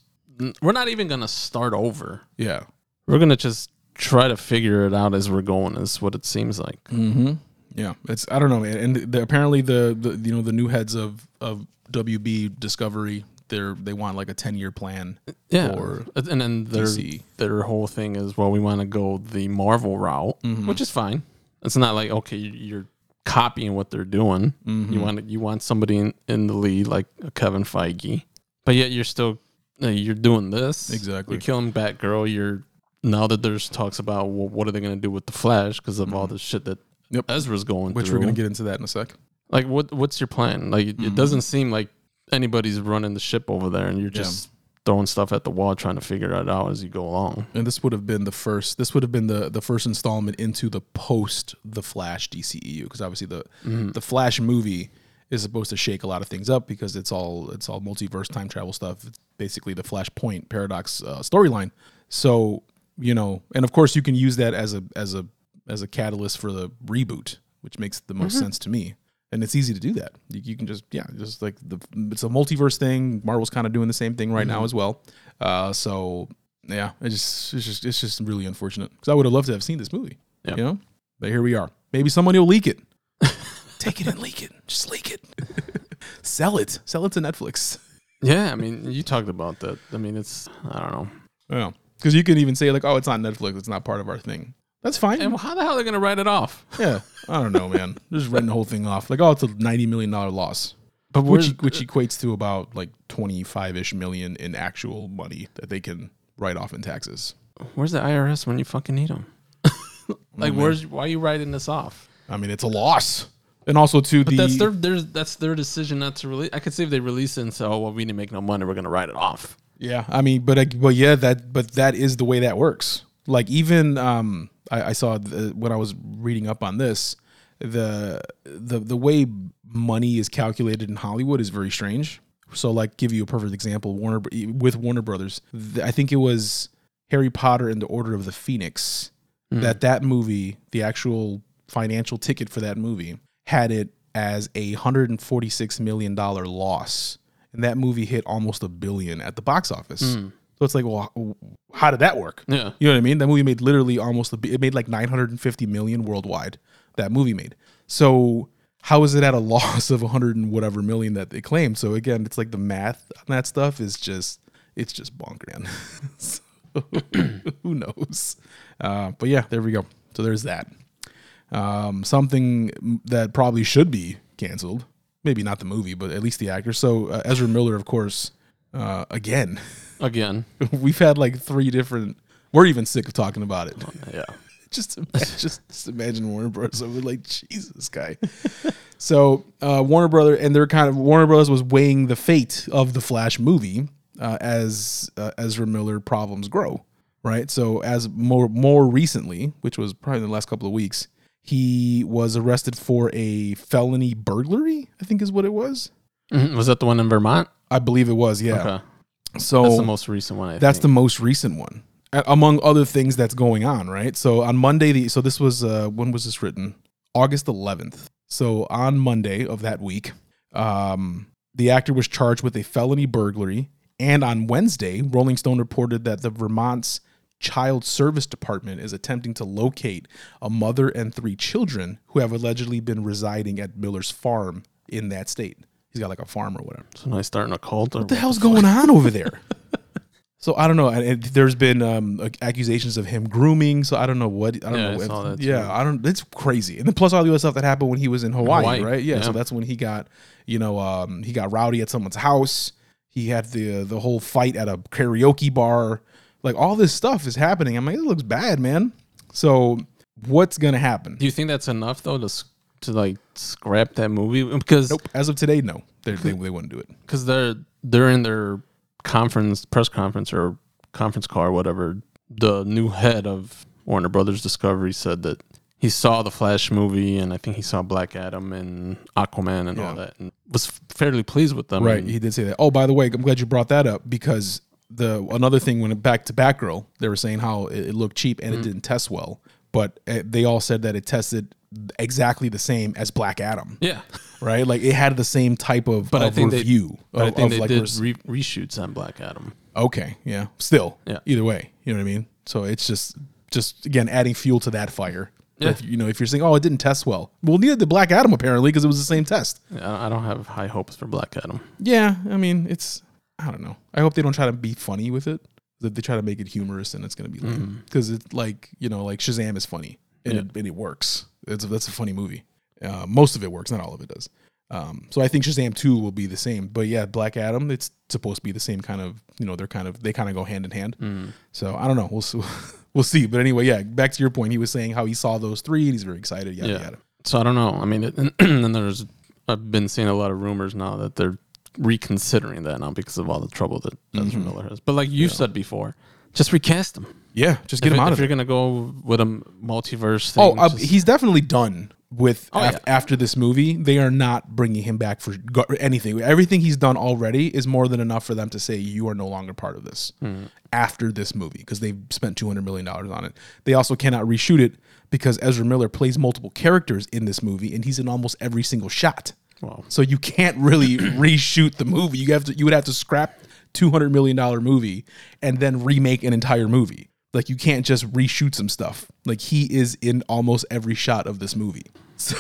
we're not even gonna start over. Yeah. We're gonna just try to figure it out as we're going. Is what it seems like. Mm-hmm. Yeah. It's I don't know, man. And the, apparently the, the you know the new heads of of WB Discovery they're they want like a ten year plan. Yeah. Or and then their DC. their whole thing is well, we want to go the Marvel route, Mhm. which is fine. It's not like okay, you're copying what they're doing. Mhm. You want you want somebody in, in the lead like a Kevin Feige, but yet you're still uh, you're doing this Exactly. You're killing Batgirl. You're now that there's talks about well, what are they going to do with the Flash because of all the shit that Mm-hmm. Yep. Ezra's going which through. we're gonna get into that in a sec. like what what's your plan? Like it, Mhm. it doesn't seem like anybody's running the ship over there, and you're just throwing stuff at the wall trying to figure it out as you go along. And this would have been the first. This would have been the the first installment into the post the Flash DCEU because obviously the Mm-hmm. the Flash movie is supposed to shake a lot of things up because it's all it's all multiverse time travel stuff. It's basically the Flashpoint paradox uh, storyline. So you know, and of course you can use that as a as a as a catalyst for the reboot, which makes the most sense to me. And it's easy to do that. You, you can just yeah, just like the it's a multiverse thing. Marvel's kind of doing the same thing right now as well. Uh, so yeah, it just it's just it's just really unfortunate because I would have loved to have seen this movie. Yeah. You know, but here we are. Maybe somebody will leak it. Take it and leak it. Just leak it. Sell it. Sell it to Netflix. Yeah, I mean, you talked about that. I mean, it's I don't know. Yeah, because you can even say like, oh, it's on Netflix. It's not part of our thing. That's fine. And how the hell are they going to write it off? yeah, I don't know, man. Just writing the whole thing off. Like, oh, it's a ninety million dollar loss, But which which equates to about like twenty five ish million in actual money that they can write off in taxes. Where's the IRS when you fucking need them? like, where's why are you writing this off? I mean, it's a loss, and also to But the that's their there's that's their decision not to release. I could see if they release it and say, "Oh well, we didn't make no money. We're gonna write it off." Yeah, I mean, but I, but yeah, that but that is the way that works. Like even um, I, I saw the, when I was reading up on this, the the the way money is calculated in Hollywood is very strange. So, like, give you a perfect example, Warner with Warner Brothers. th- I think it was Harry Potter and the Order of the Phoenix, that that movie, the actual financial ticket for that movie, had it as a hundred and forty six million dollar loss, and that movie hit almost a billion at the box office. So it's like, well, how did that work? Yeah. You know what I mean? That movie made literally almost a, it made like 950 million worldwide. That movie made. So how is it at a loss of 100 and whatever million that they claim? So again, it's like the math on that stuff is just it's just bonker, man. so, who knows? Uh, but yeah, there we go. So there's that. Um, something that probably should be canceled. Maybe not the movie, but at least the actor. So uh, Ezra Miller, of course, uh, again. Again. We've had like three different. We're even sick of talking about it. Yeah. just, imagine, just, just imagine Warner Brothers. I was like, Jesus, guy. so uh, Warner Brother, and they're kind of Warner Brothers was weighing the fate of the Flash movie uh, as uh, Ezra Miller problems grow. Right. So as more more recently, which was probably in the last couple of weeks, he was arrested for a felony burglary. I think is what it was. Mhm. Was that the one in Vermont? I believe it was. Yeah. Okay. So That's the most recent one. I That's the most recent one, A- among other things that's going on, right? So on Monday, the so this was uh, when was this written? August 11th. So on Monday of that week, um, the actor was charged with a felony burglary, and on Wednesday, Rolling Stone reported that the Vermont's Child Service Department is attempting to locate a mother and three children who have allegedly been residing at Miller's farm in that state. He's got like a farm or whatever So I starting a cult. Or what the hell's going on over there? So I don't know. There's been um, accusations of him grooming. So I don't know what. I don't Yeah, I know. saw if- that yeah, too. I don't. It's crazy. And then plus all the other stuff that happened when he was in Hawaii, Hawaii, right? Yeah, So that's when he got, you know, um, he got rowdy at someone's house. He had the the whole fight at a karaoke bar. Like all this stuff is happening. I'm like, it looks bad, man. So what's gonna happen? Do you think that's enough though to to like scrap that movie? Because Nope. As of today, no. They they, they wouldn't do it. because they're during their conference, press conference or conference call or whatever, the new head of Warner Brothers Discovery said that he saw the Flash movie and I think he saw Black Adam and Aquaman and Yeah. all that and was fairly pleased with them. Right. And- He did say that. Oh, by the way, I'm glad you brought that up because the another thing when it back to Batgirl, they were saying how it, it looked cheap and it didn't test well, but uh, they all said that it tested exactly the same as Black Adam. yeah. Right. Like it had the same type of, But I think they- review. I of- think of they like did re- reshoots on Black Adam. okay. Yeah. Still. Yeah. Either way, you know what I mean. So it's just just again adding fuel to that fire. Yeah. If, you know, if you're saying, "Oh, it didn't test well," well, neither did Black Adam apparently because it was the same test. I I don't have high hopes for Black Adam. Yeah, I mean, it's I don't know. I hope they don't try to be funny with it. That they try to make it humorous and it's gonna be lame mm. because it's like you know, like Shazam is funny and, it, and it works. It's that's a funny movie. Uh, most of it works, not all of it does. Um, so I think Shazam two will be the same. But yeah, Black Adam, it's supposed to be the same kind of you know they're kind of they kind of go hand in hand. So I don't know. We'll see. we'll see. But anyway, yeah. Back to your point, he was saying how he saw those three and he's very excited. Yada Yeah. yada. So I don't know. I mean, it, and, there's I've been seeing a lot of rumors now that they're reconsidering that now because of all the trouble that Ezra Mm-hmm. Miller has. But like you said before, just recast him. Yeah, just get if, him out if of you're it. gonna go with a multiverse thing. Oh, uh, just- he's definitely done with Oh, af- yeah. after this movie. They are not bringing him back for go- anything. Everything he's done already is more than enough for them to say you are no longer part of this Hmm. after this movie because they've spent two hundred million dollars on it. They also cannot reshoot it because Ezra Miller plays multiple characters in this movie and he's in almost every single shot. Wow. So you can't really reshoot the movie. You have to. You would have to scrap two hundred million dollar movie and then remake an entire movie. Like you can't just reshoot some stuff. Like he is in almost every shot of this movie.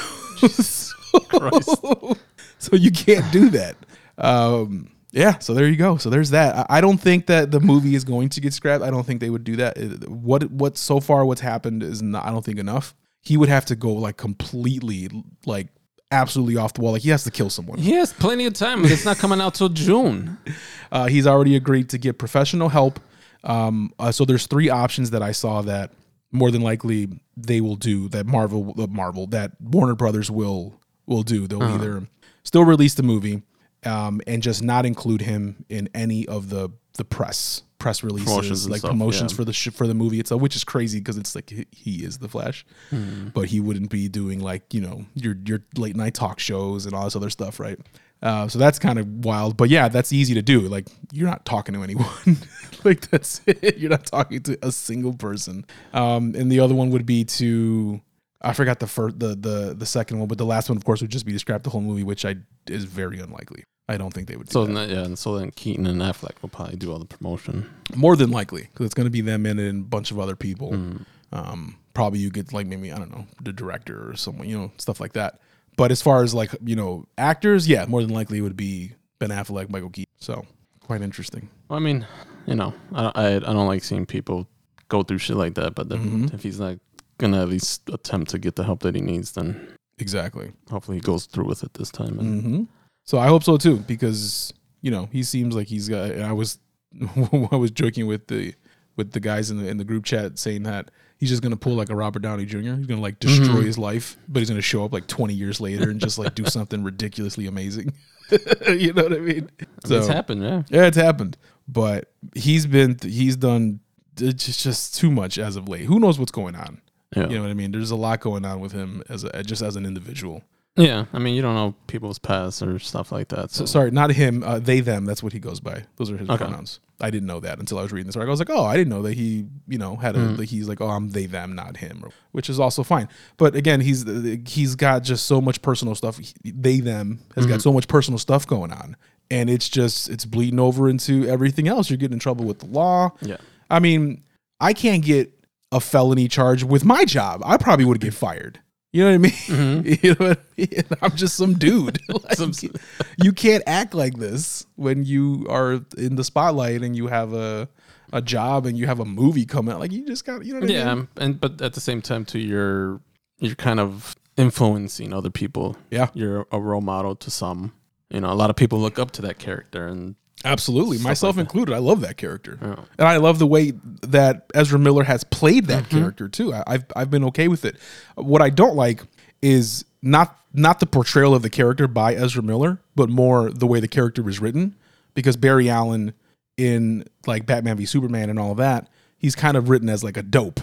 So, Christ. so you can't do that. Um, yeah. So there you go. So there's that. I, don't think that the movie is going to get scrapped. I don't think they would do that. What what so far what's happened is not. I don't think enough. He would have to go like completely like absolutely off the wall. Like he has to kill someone. He has plenty of time. But it's not coming out till June. Uh, he's already agreed to get professional help. Um, uh, so there's three options that I saw that more than likely they will do that Marvel, uh, Marvel, that Warner Brothers will will do. They'll either still release the movie um, and just not include him in any of the the press press releases, Promotions like stuff, promotions yeah. for the sh- for the movie itself, which is crazy because it's like he, he is the Flash, Hmm. but he wouldn't be doing like you know your your late night talk shows and all this other stuff, right? Uh, so that's kind of wild. But yeah, that's easy to do. Like you're not talking to anyone. like that's it. You're not talking to a single person. Um, and the other one would be to I forgot the first the the the second one, but the last one, of course, would just be to scrap the whole movie, which I is very unlikely. I don't think they would. Do So that. then, yeah, and so then Keaton and Affleck will probably do all the promotion. more than likely because it's going to be them and a bunch of other people. Mm. Um, probably you get like maybe I don't know the director or someone, you know, stuff like that. But as far as like you know actors, yeah, more than likely it would be Ben Affleck, Michael Keaton. So quite interesting. Well, I mean, you know, I, I I don't like seeing people go through shit like that. But then Mhm. if he's not gonna at least attempt to get the help that he needs, then Exactly. hopefully he goes through with it this time. And hmm So I hope so too because you know he seems like he's got. And I was I was joking with the with the guys in the in the group chat saying that he's just gonna pull like a Robert Downey Jr. He's gonna like destroy Mhm. his life, but he's gonna show up like 20 years later and just like do something ridiculously amazing. you know what I mean? Mean, it's happened, yeah. Yeah, it's happened, but he's been he's done it's just just too much as of late. Who knows what's going on? Yeah. You know what I mean? There's a lot going on with him as a, just as an individual. Yeah, I mean, you don't know people's past or stuff like that. So, So, sorry, not him. Uh, they, them. That's what he goes by. Those are his Okay. pronouns. I didn't know that until I was reading this article. I was like, oh, I didn't know that he, you know, had a. Mhm. Like he's like, oh, I'm they, them, not him, which is also fine. But again, he's he's got just so much personal stuff. He- They, them has got Mhm. so much personal stuff going on, and it's just it's bleeding over into everything else. You're getting in trouble with the law. yeah. I mean, I can't get a felony charge with my job. I probably would get fired. You know what I mean? Mhm. you know what I mean? I'm just some dude. Like, Some- you can't act like this when you are in the spotlight and you have a a job and you have a movie coming out. Like you just got, you know what I mean? Yeah, and but at the same time, too, you're you're kind of influencing other people. Yeah. You're a role model to some. You know, a lot of people look up to that character, and Absolutely, Stuff myself like included. I love that character. know, And I love the way that Ezra Miller has played that Mm-hmm. character too. I, I've I've been okay with it. What I don't like is not not the portrayal of the character by Ezra Miller, but more the way the character was written. Because Barry Allen in like Batman v Superman and all of that, he's kind of written as like a dope.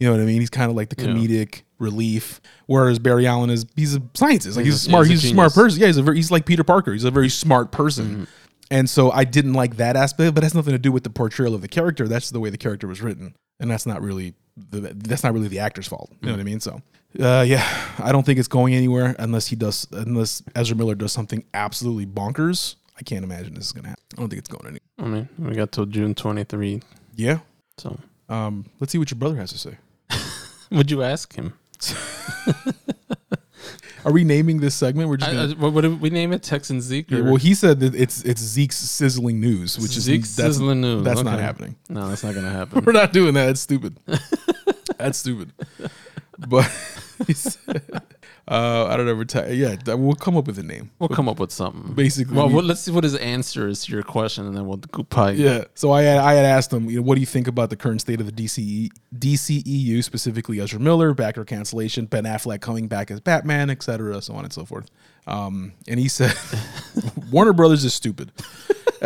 You know what I mean? He's kind of like the Yeah. comedic relief, whereas Barry Allen is he's a scientist. Like he's, He's a- smart. he's a He's a smart person. Yeah, he's a very, he's like Peter Parker. He's a very smart person. Mm-hmm. And so I didn't like that aspect, but it has nothing to do with the portrayal of the character. That's the way the character was written, and that's not really the, that's not really the actor's fault. You know what I mean? So, uh, yeah, I don't think it's going anywhere unless he does unless Ezra Miller does something absolutely bonkers. I can't imagine this is gonna happen. I don't think it's going anywhere. I mean, we got till June 23. Yeah. So, Um, let's see what your brother has to say. would you ask him? Are we naming this segment? We're just I, gonna, I, what would we name it? Texan Zeke? Yeah, well, he said that it's it's Zeke's sizzling news, which Zeke is that's, Sizzling News. that's not happening. No, that's not gonna happen. We're not doing that. It's stupid. That's stupid. But he said, uh, I don't know. Reti- yeah, that- we'll come up with a name. We'll come up with something. Basically, Well, we- well, let's see what his answer is to your question, and then we'll go probably. Yeah. So I had, I had asked him, you know, what do you think about the current state of the DCE, DCEU, specifically Ezra Miller, backer cancellation, Ben Affleck coming back as Batman, etc., so on and so forth. Um, and he said, Warner Brothers is stupid.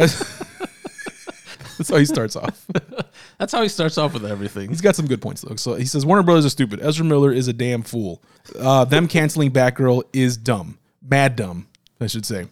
That's how he starts off. That's how he starts off with everything. He's got some good points though. So he says Warner Brothers is stupid. Ezra Miller is a damn fool. Uh, them canceling Batgirl is dumb, mad dumb, I should say.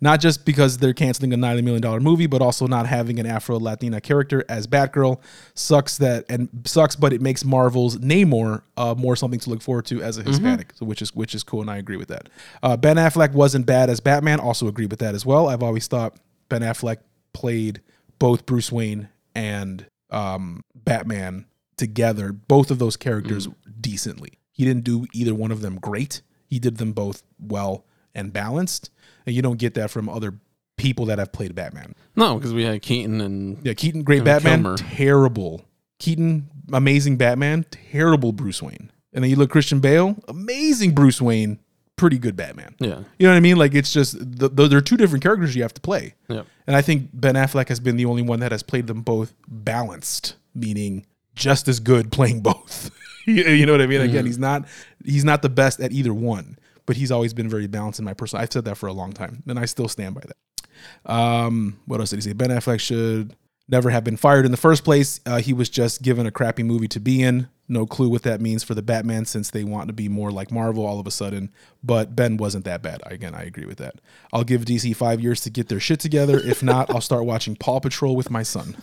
Not just because they're canceling a ninety million dollar movie, but also not having an Afro Latina character as Batgirl sucks. That and sucks, but it makes Marvel's Namor uh, more something to look forward to as a Hispanic, so which is which is cool, and I agree with that. Uh, ben Affleck wasn't bad as Batman. Also agree with that as well. I've always thought Ben Affleck played both Bruce Wayne and um, Batman together, both of those characters decently. He didn't do either one of them great. He did them both well and balanced. And you don't get that from other people that have played Batman. No, because we had Keaton and Yeah, Keaton, great Batman, Kilmer. terrible. Keaton, amazing Batman, terrible Bruce Wayne. And then you look Christian Bale, amazing Bruce Wayne, pretty good Batman. yeah, You know what I mean? Like it's just the, the, they're two different characters you have to play. yeah. And I think Ben Affleck has been the only one that has played them both balanced, meaning just as good playing both. you know what I mean? Again, he's not he's not the best at either one, but he's always been very balanced in my personal. I've said that for a long time, and I still stand by that. Um, what else did he say? Ben Affleck should never have been fired in the first place. Uh, he was just given a crappy movie to be in. No clue what that means for the Batman since they want to be more like Marvel all of a sudden. But Ben wasn't that bad. Again, I agree with that. I'll give DC five years to get their shit together. If not, I'll start watching Paw Patrol with my son.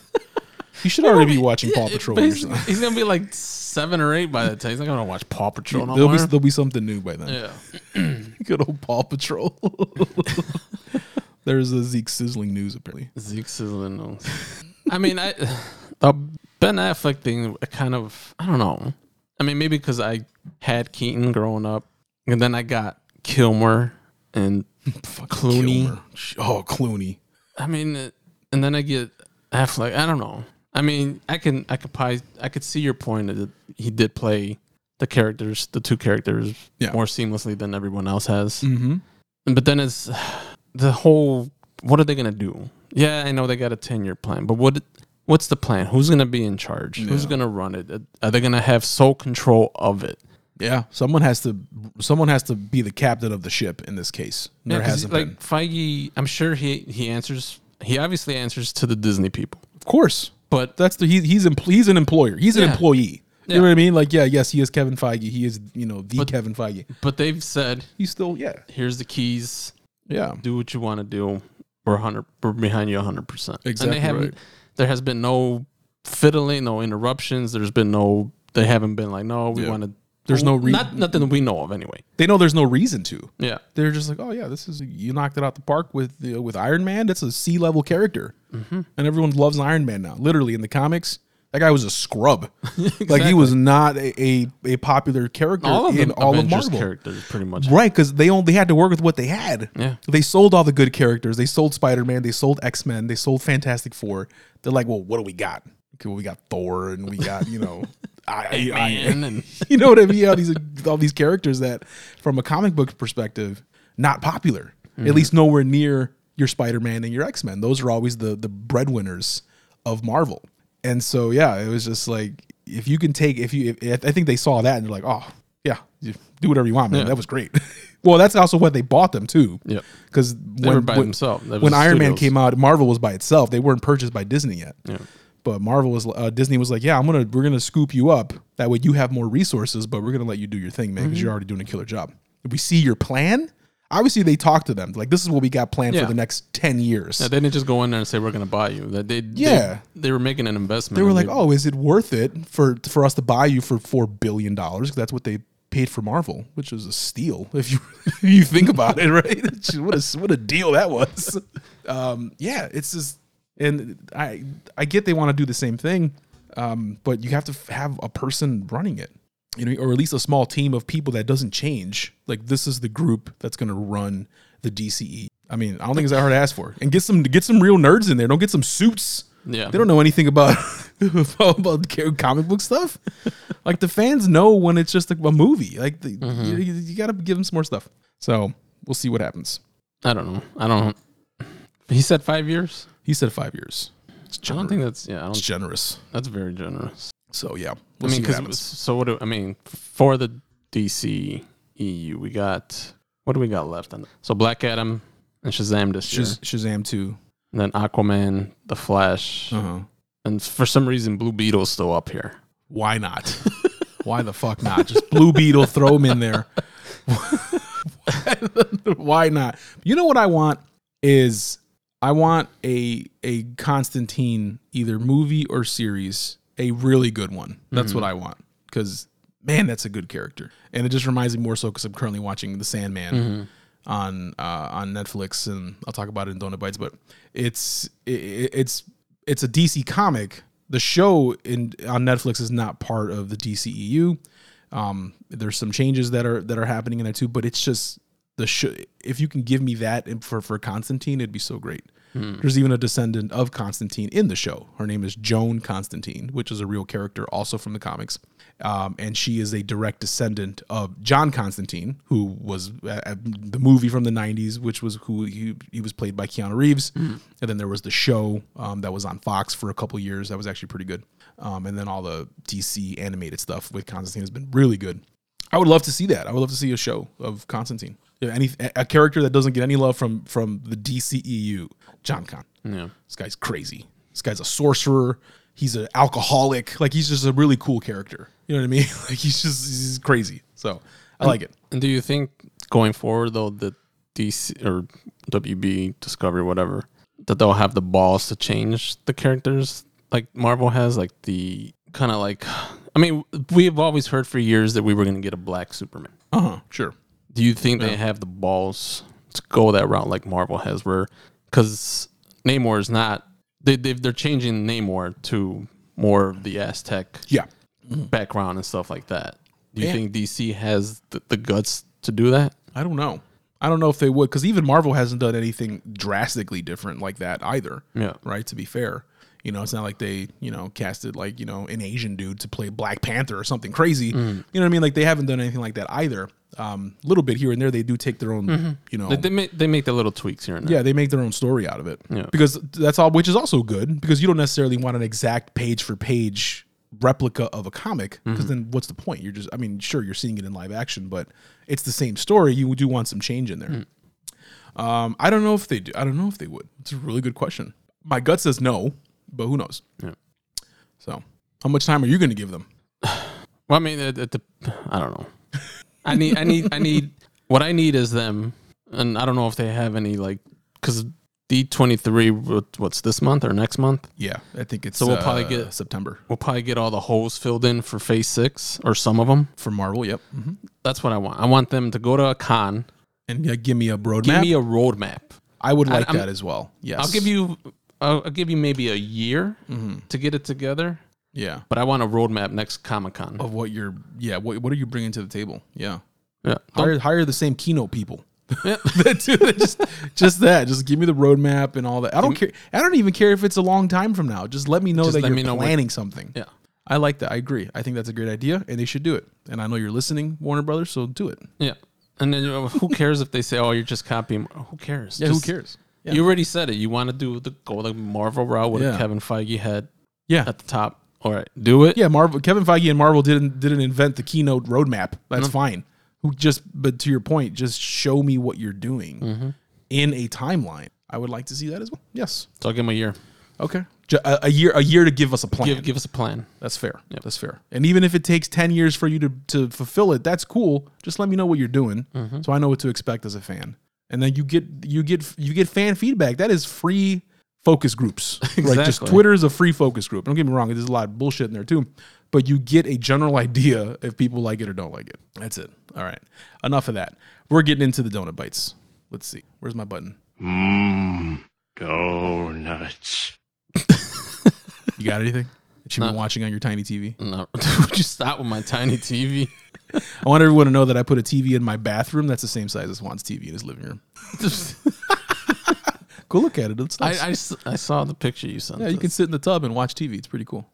You should already be watching Paw Patrol with your son. He's gonna be like seven or eight by the time. He's not gonna watch Paw Patrol no There'll more. be, there'll be something new by then. yeah. Good old Paw Patrol. There's a Zeke sizzling news apparently. Zeke Sizzling knows. I mean, I the Ben Affleck thing, I kind of, I don't know. I mean, maybe because I had Keaton growing up, and then I got Kilmer and Clooney. Kilmer. Oh, Clooney. I mean, uh, and then I get Affleck. I don't know. I mean, I can, I could probably, I could see your point that he did play the characters, the two characters, Yeah. more seamlessly than everyone else has. Mm-hmm. But then it's the whole what are they gonna do? Yeah, I know they got a ten year plan, but what what's the plan? Who's gonna be in charge? Who's gonna run it? Are they gonna have sole control of it? Yeah, someone has to. Someone has to be the captain of the ship in this case. There 'cause hasn't like been. Feige, I'm sure he he answers. He obviously answers to the Disney people, Of course, but that's the he, he's empl- he's an employer. He's an employee. You Yeah. know what I mean? Like, yeah, yes, he is Kevin Feige. He is, you know, the Kevin Feige. but they've said He's still, yeah, here's the keys. yeah. Do what you want to do. We're hundred. We're behind you hundred percent. Exactly And they haven't. right. There has been no fiddling, no interruptions. There's been no. They haven't been like, no, we Yeah. want to. There's no re- not nothing that we know of anyway. They know there's no reason to. Yeah. They're just like, oh yeah, this is you knocked it out the park with the, with Iron Man. That's a C level character, Mm-hmm. and everyone loves Iron Man now. Literally in the comics, that guy was a scrub. Like he was not a, a, a popular character All of in all of Marvel. characters, pretty much. Right, because they only had to work with what they had. Yeah. They sold all the good characters. They sold Spider Man. They sold X Men. They sold Fantastic Four. They're like, well, what do we got? Okay, well, we got Thor, and we got you know, I, I, Man, and you know what I mean? Know, these all these characters that, from a comic book perspective, not popular. At mm-hmm. least nowhere near your Spider Man and your X Men. Those are always the the breadwinners of Marvel. And so yeah, it was just like if you can take if you if, I think they saw that and they're like, oh yeah, you do whatever you want, man. Yeah. That was great. well, that's also what they bought them too. Yep. Because when were by when, themselves. When Iron Man came out, Marvel was by itself. They weren't purchased by Disney yet. Yeah. But Marvel was uh, Disney was like, yeah, I'm gonna we're gonna scoop you up. That way you have more resources, but we're gonna let you do your thing, man, because Mm-hmm. you're already doing a killer job. If we see your plan, obviously they talked to them like, this is what we got planned Yeah. for the next ten years. Yeah, they didn't just go in there and say we're going to buy you. That they, they- Yeah. they, were making an investment. they were like, oh, is it worth it for for us to buy you for four billion dollars? Because that's what they paid for Marvel, which was a steal if you if you think about it, right? what a what a deal that was. Um, yeah, it's just, and I I get they want to do the same thing, um, but you have to f- have a person running it, you know, or at least a small team of people that doesn't change. Like this is the group that's going to run the DCE. I mean, I don't think it's that hard to ask for, and get some get some real nerds in there. Don't get some suits. Yeah. They don't know anything about about comic book stuff. Like the fans know when it's just a, a movie. Like the, mm-hmm. you, you got to give them some more stuff. So we'll see what happens. I don't know. I don't. He said five years. He said five years. It's I don't think that's yeah. I don't, generous. that's very generous. So yeah, I we'll mean, because so what do I mean for the DC EU? We got what do we got left? On so Black Adam and Shazam this year, Shazam two. and then Aquaman, The Flash, Uh huh. and for some reason Blue Beetle's still up here. Why not? Why the fuck not? Just Blue Beetle, throw him in there. Why not? You know what I want is I want a a Constantine either movie or series, a really good one. That's what I want because man, that's a good character, and it just reminds me more so because I'm currently watching The Sandman on uh, on Netflix, and I'll talk about it in Donut Bites. But it's it, it's it's a DC comic. The show in on Netflix is not part of the DCEU. Um, there's some changes that are that are happening in there too, but it's just the show. If you can give me that for for Constantine, it'd be so great. There's even a descendant of Constantine in the show. Her name is Joan Constantine, which is a real character also from the comics. Um, and she is a direct descendant of John Constantine, who was uh, uh, the movie from the 90s, which was who he, he was played by Keanu Reeves. And then there was the show um, that was on Fox for a couple years. That was actually pretty good. Um, and then all the DC animated stuff with Constantine has been really good. I would love to see that. I would love to see a show of Constantine. Any a character that doesn't get any love from from the DCEU, John Con. Yeah. This guy's crazy. This guy's a sorcerer. he's an alcoholic. Like he's just a really cool character. You know what I mean? Like he's just he's crazy. So I like it. And do you think going forward though that DC or WB Discovery whatever that they'll have the balls to change the characters like Marvel has like the kind of like I mean we've always heard for years that we were going to get a black Superman. Uh huh. Sure. Do you think they have the balls to go that route like Marvel has where cuz Namor is not they they they're changing Namor to more of the Aztec Yeah. Mm-hmm. background and stuff like that. Do you Yeah. think DC has the, the guts to do that? I don't know. I don't know if they would because even Marvel hasn't done anything drastically different like that either. Yeah. Right. To be fair, you know, it's not like they you know casted like you know an Asian dude to play Black Panther or something crazy. Mm. You know what I mean? Like they haven't done anything like that either. Um, a little bit here and there, they do take their own. You know. They, make they make the little tweaks here and there. yeah, they make their own story out of it. Yeah. Because that's all, which is also good because you don't necessarily want an exact page for page replica of a comic because then what's the point? You're just, I mean, sure, you're seeing it in live action, but it's the same story. You do want some change in there. Um, I don't know if they do. I don't know if they would. It's a really good question. My gut says no, but who knows? Yeah. So, how much time are you going to give them? Well, I mean, it, it, I don't know. I need I need I need what I need is them, and I don't know if they have any like because D twenty three what's this month or next month? Yeah, I think it's So we'll uh, probably get- September We'll probably get all the holes filled in for Phase Six or some of them. for Marvel. Yep. hmm That's what I want. I want them to go to a con, And yeah, give me a roadmap. give me a roadmap. I would like I'm- that as well. Yes. I'll give you I'll, I'll give you maybe a year to get it together, Yeah. but I want a roadmap next Comic Con. of what you're yeah what, what are you bringing to the table yeah Yeah, hire hire the same keynote people Yeah. That do that. just just that just give me the roadmap and all that i don't care i don't even care if it's a long time from now just let me know Just that you're me know planning something yeah. i like that i agree i think that's a great idea and they should do it and i know you're listening warner brothers so do it Yeah. And then you know, who cares if they say, "Oh, you're just copying"? Who cares? yeah Just- who cares yeah. You already said it. You want to do the go the Marvel route with Yeah. Kevin Feige head yeah at the top. All right, do it. yeah marvel kevin feige and marvel didn't didn't invent the keynote roadmap that's Mm-hmm. fine who just but to your point just show me what you're doing Mm-hmm. in a timeline i would like to see that as well yes So I'll give him a year. Okay. A, a year, a year to give us a plan. Give give us a plan. that's fair. That's fair. And even if it takes ten years for you to to fulfill it, that's cool. Just let me know what you're doing, Mm-hmm. so I know what to expect as a fan. And then you get you get you get fan feedback. That is free focus groups. Right? Just Twitter is a free focus group. Don't get me wrong. There's a lot of bullshit in there too, but you get a general idea if people like it or don't like it. That's it. All right. Enough of that. We're getting into the donut bites. Let's see. Where's my button? Mmm. Donuts. You got anything that you've been watching on your tiny TV? No, would you stop with my tiny TV? I want everyone to know that I put a TV in my bathroom that's the same size as Juan's TV in his living room. Go look at it. It's I, nice. I s- I saw the picture you sent. yeah, you us. can sit in the tub and watch TV. It's pretty cool.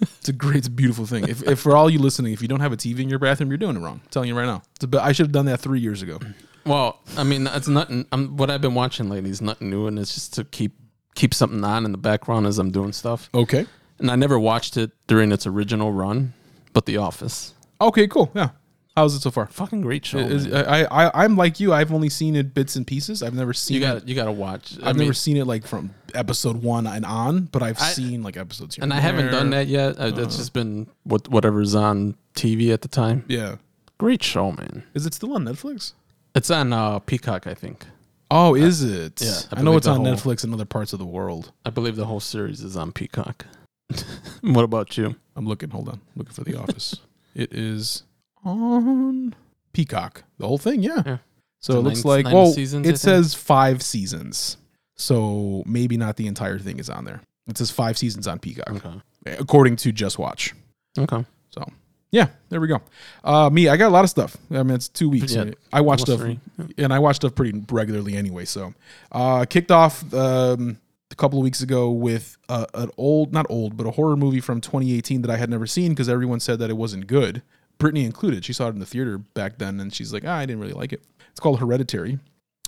it's a great, it's a beautiful thing. If, if for all you listening, if you don't have a TV in your bathroom, you're doing it wrong. I'm telling you right now. It's a bit, I should have done that three years ago. Well, I mean, it's nothing. I'm, what I've been watching lately is nothing new, and it's just to keep keep something on in the background as I'm doing stuff. Okay. And I never watched it during its original run, but The Office, Okay. Cool. Yeah. How's it so far? fucking great show. Is-. I, I I'm like you. I've only seen it bits and pieces. I've never seen you it. got you got to watch. I I've mean, never seen it like from episode one and on, but I've I- seen like episodes here and I haven't done that yet. Uh, It's just been what whatever's on TV at the time. Yeah. Great show, man. Is it still on Netflix? It's on uh, Peacock, I think. Oh, is it? yeah, I I, know believe it's the on whole- Netflix in other parts of the world. I believe the whole series is on Peacock. what about you? I'm looking. Hold on. Looking for The Office. it is on Peacock. The whole thing. Yeah. Yeah. So it looks nine- like nine well, seasons, it says five seasons. So maybe not the entire thing is on there. It says five seasons on Peacock, Okay. according to Just Watch. Okay. So yeah, there we go. Uh, me, I got a lot of stuff. I mean, it's two weeks. Yeah, I watch almost stuff, three. and I watch stuff pretty regularly anyway. So, uh, kicked off um, a couple of weeks ago with uh, an old, not old, but a horror movie from 2018 that I had never seen because everyone said that it wasn't good. Brittany included. She saw it in the theater back then, and she's like, ah, I didn't really like it. It's called Hereditary.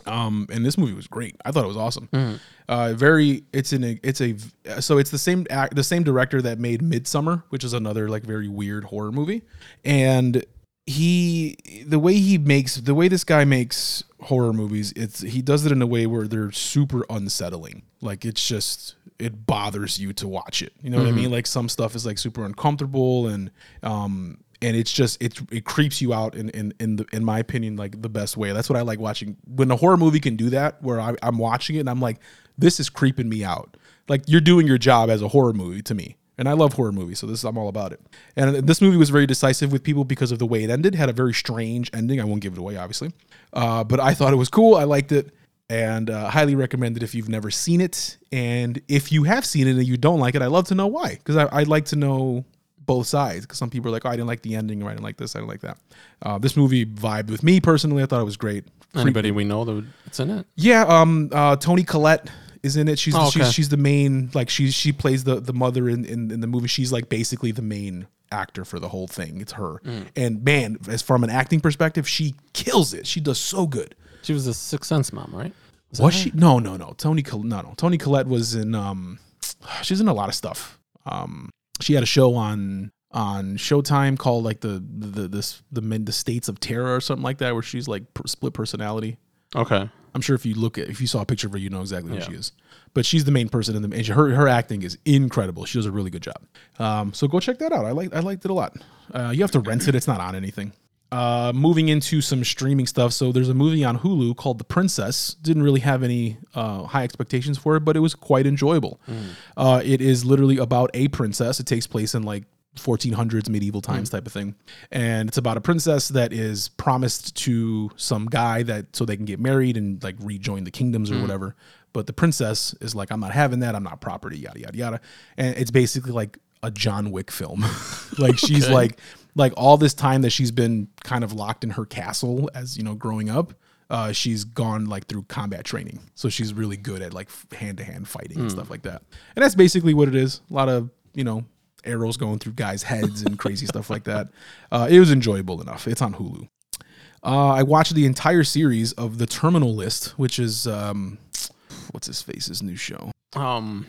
Um, and this movie was great. I thought it was awesome. Uh, very, it's in a, it's a, so it's the same act, the same director that made Midsommar, which is another like very weird horror movie, and he the way he makes the way this guy makes horror movies it's he does it in a way where they're super unsettling like it's just it bothers you to watch it you know what i mean like some stuff is like super uncomfortable and um and it's just it it creeps you out in in in the in my opinion like the best way that's what i like watching when a horror movie can do that where I, i'm watching it and i'm like this is creeping me out like you're doing your job as a horror movie to me and I love horror movies, so this I'm all about it. And this movie was very decisive with people because of the way it ended. Had a very strange ending. I won't give it away, obviously, uh, but I thought it was cool. I liked it, and uh, highly recommend it if you've never seen it. And if you have seen it and you don't like it, I'd love to know why, because I'd like to know both sides. Because some people are like, oh, I didn't like the ending, or I didn't like this, I didn't like that. Uh, this movie vibed with me personally. I thought it was great. Anybody we know that's in it? Yeah, um, uh, Toni Collette is in it. She's Oh, okay. she's she's the main like she's she plays the the mother in, in in the movie. She's like basically the main actor for the whole thing. It's her. Mm. And man, as from an acting perspective, she kills it. She does so good. She was a Sixth Sense mom, right? Was Was she? No, no, no. Toni Col- no, no. Toni Collette was in um she's in a lot of stuff. Um she had a show on on Showtime called like the the this the men the states of terror or something like that where she's like per- split personality. Okay. I'm sure if you look at if you saw a picture of her, you know exactly who Yeah. she is. But she's the main person in the and she, her her acting is incredible. She does a really good job. Um, so go check that out. I like I liked it a lot. Uh, you have to rent it. It's not on anything. Uh, moving into some streaming stuff. So there's a movie on Hulu called The Princess. Didn't really have any uh, high expectations for it, but it was quite enjoyable. Uh, it is literally about a princess. It takes place in like 1400s medieval times type of thing and it's about a princess that is promised to some guy that so they can get married and like rejoin the kingdoms or whatever but the princess is like i'm not having that i'm not property yada yada yada and it's basically like a john wick film like she's Okay. like like all this time that she's been kind of locked in her castle as you know growing up uh, she's gone like through combat training so she's really good at like hand-to-hand fighting and stuff like that and that's basically what it is a lot of you know arrows going through guys' heads and crazy stuff like that. Uh, it was enjoyable enough. It's on Hulu. Uh, I watched the entire series of The Terminal List, which is um, what's his face's new show, Um,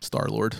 Star Lord.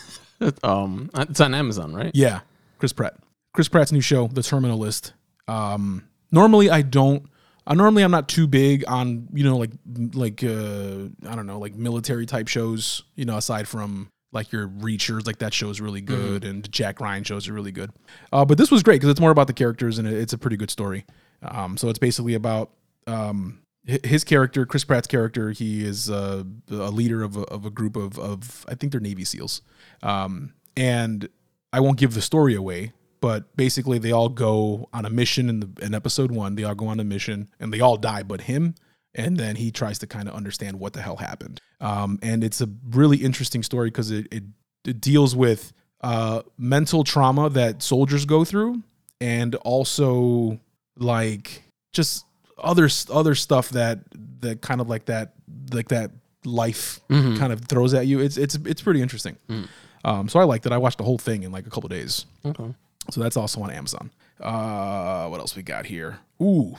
um, it's on Amazon, right? Yeah, Chris Pratt. Chris Pratt's new show, The Terminal List. Um, normally, I don't. I normally I'm not too big on you know like like uh, I don't know like military type shows. You know, aside from like your Reachers, like that show is really good, and the Jack Ryan shows are really good. Uh, but this was great because it's more about the characters and it, it's a pretty good story. Um, so it's basically about um, his character, Chris Pratt's character. He is uh, a leader of a, of a group of, of I think they're Navy SEALs, um, and I won't give the story away. But basically, they all go on a mission in the in episode one. They all go on a mission and they all die, but him. And then he tries to kind of understand what the hell happened. Um, and it's a really interesting story because it, it it deals with uh, mental trauma that soldiers go through, and also like just other other stuff that that kind of like that like that life Mhm. kind of throws at you. It's it's it's pretty interesting. Um, so I liked it. I watched the whole thing in like a couple days. Okay. So that's also on Amazon. Uh, what else we got here? Ooh,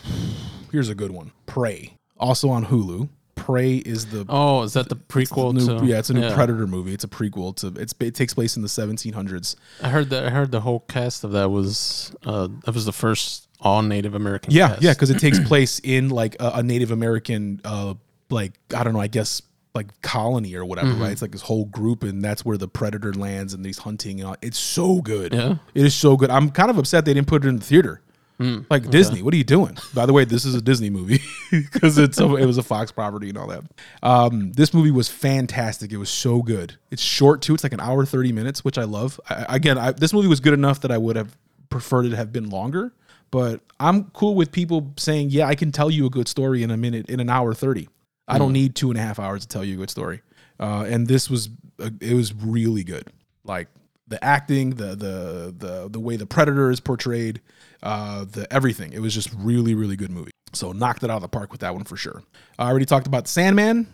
here's a good one. Prey, also on Hulu. Prey is the Oh, is that the prequel new, to? yeah, it's a new Predator movie. It's a prequel to it's it takes place in the 1700s. I heard that. I heard the whole cast of that was uh that was the first all Native American. Yeah, cast. yeah, because it takes place in like a, a Native American, uh, like I don't know, I guess like colony or whatever, Mm-hmm. right? It's like this whole group, and that's where the predator lands and these hunting and all. It's so good. Yeah? it is so good. I'm kind of upset they didn't put it in the theater. Mm, Like Disney, what are you doing? By the way, this is a Disney movie because it's a, it was a Fox property and all that. Um, this movie was fantastic. It was so good. It's short too. It's like an hour thirty minutes, which I love. I, again, I, this movie was good enough that I would have preferred it to have been longer. But I'm cool with people saying, "Yeah, I can tell you a good story in a minute, in an hour thirty. I don't need two and a half hours to tell you a good story." Uh, and this was uh, it was really good. Like the acting, the the the the way the predator is portrayed, uh, the everything. It was just really really good movie. So knocked it out of the park with that one for sure. I already talked about Sandman.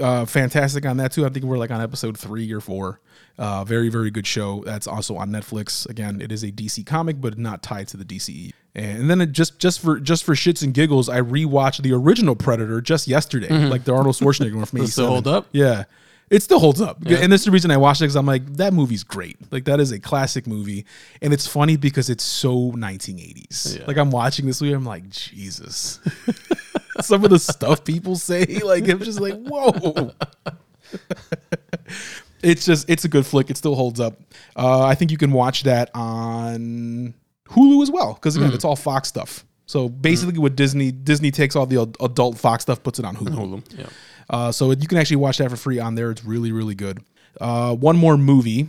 Uh, fantastic on that too. I think we're like on episode three or four. Uh, very very good show. That's also on Netflix. Again, it is a DC comic, but not tied to the DCE. And then it just just for just for shits and giggles, I rewatched the original Predator just yesterday, like the Arnold Schwarzenegger one from Does it '87. hold up? Yeah, It still holds up, and that's the reason I watched it because I'm like, that movie's great. Like that is a classic movie, and it's funny because it's so 1980s. Yeah. Like I'm watching this movie, I'm like, Jesus. Some of the stuff people say, like I'm just like, whoa. it's just it's a good flick. It still holds up. Uh, I think you can watch that on Hulu as well because again, it's all Fox stuff. So basically, what Disney Disney takes all the adult Fox stuff, puts it on Hulu. Hulu. Yeah. Uh, so you can actually watch that for free on there. It's really, really good. Uh, one more movie,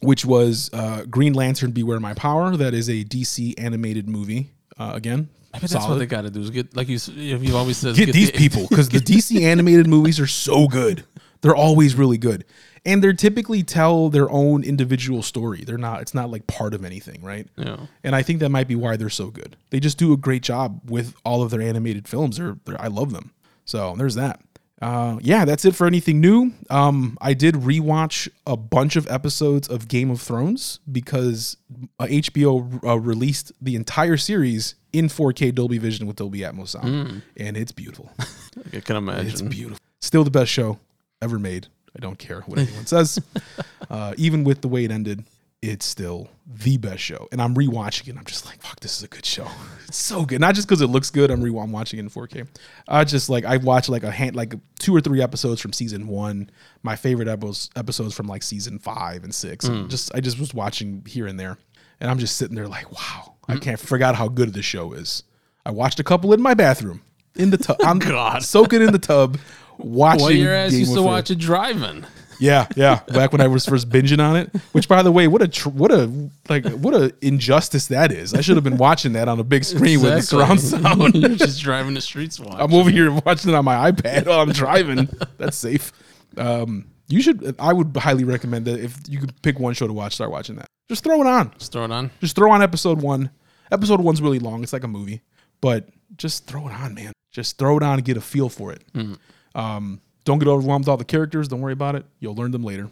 which was uh, Green Lantern: Beware My Power. That is a DC animated movie. Uh, again, Maybe that's what they got to do is get like you. You've always said Get these the- people because the DC animated movies are so good. They're always really good, and they're typically tell their own individual story. They're not. It's not like part of anything, right? Yeah. And I think that might be why they're so good. They just do a great job with all of their animated films. They're, they're I love them. So there's that. Uh, yeah, that's it for anything new. Um, I did rewatch a bunch of episodes of Game of Thrones because uh, HBO uh, released the entire series in 4K Dolby Vision with Dolby Atmos sound, and it's beautiful. I can imagine. It's beautiful. Still the best show ever made. I don't care what anyone says. Uh, even with the way it ended, it's still the best show. And I'm rewatching it. I'm just like, fuck, this is a good show. It's so good. Not just because it looks good. I'm re- I'm watching it in 4K. I just like I watched like a hand like two or three episodes from season one. My favorite episodes episodes from like season five and six. And just I just was watching here and there, and I'm just sitting there like, wow, I can't forgot how good the show is. I watched a couple in my bathroom in the tub. I'm God. soaking in the tub, watching. Well, your ass Game used to watch it driving. Yeah, yeah. Back when I was first binging on it, which by the way, what a tr- what a like what a injustice that is. I should have been watching that on a big screen with the surround sound. You're just driving the streets. Watching. I'm over here watching it on my iPad while I'm driving. That's safe. Um, you should. I would highly recommend that if you could pick one show to watch, start watching that. Just throw it on. Just throw it on. Just throw on episode one. Episode one's really long. It's like a movie, but just throw it on, man. Just throw it on and get a feel for it. Um, don't get overwhelmed with all the characters. Don't worry about it. You'll learn them later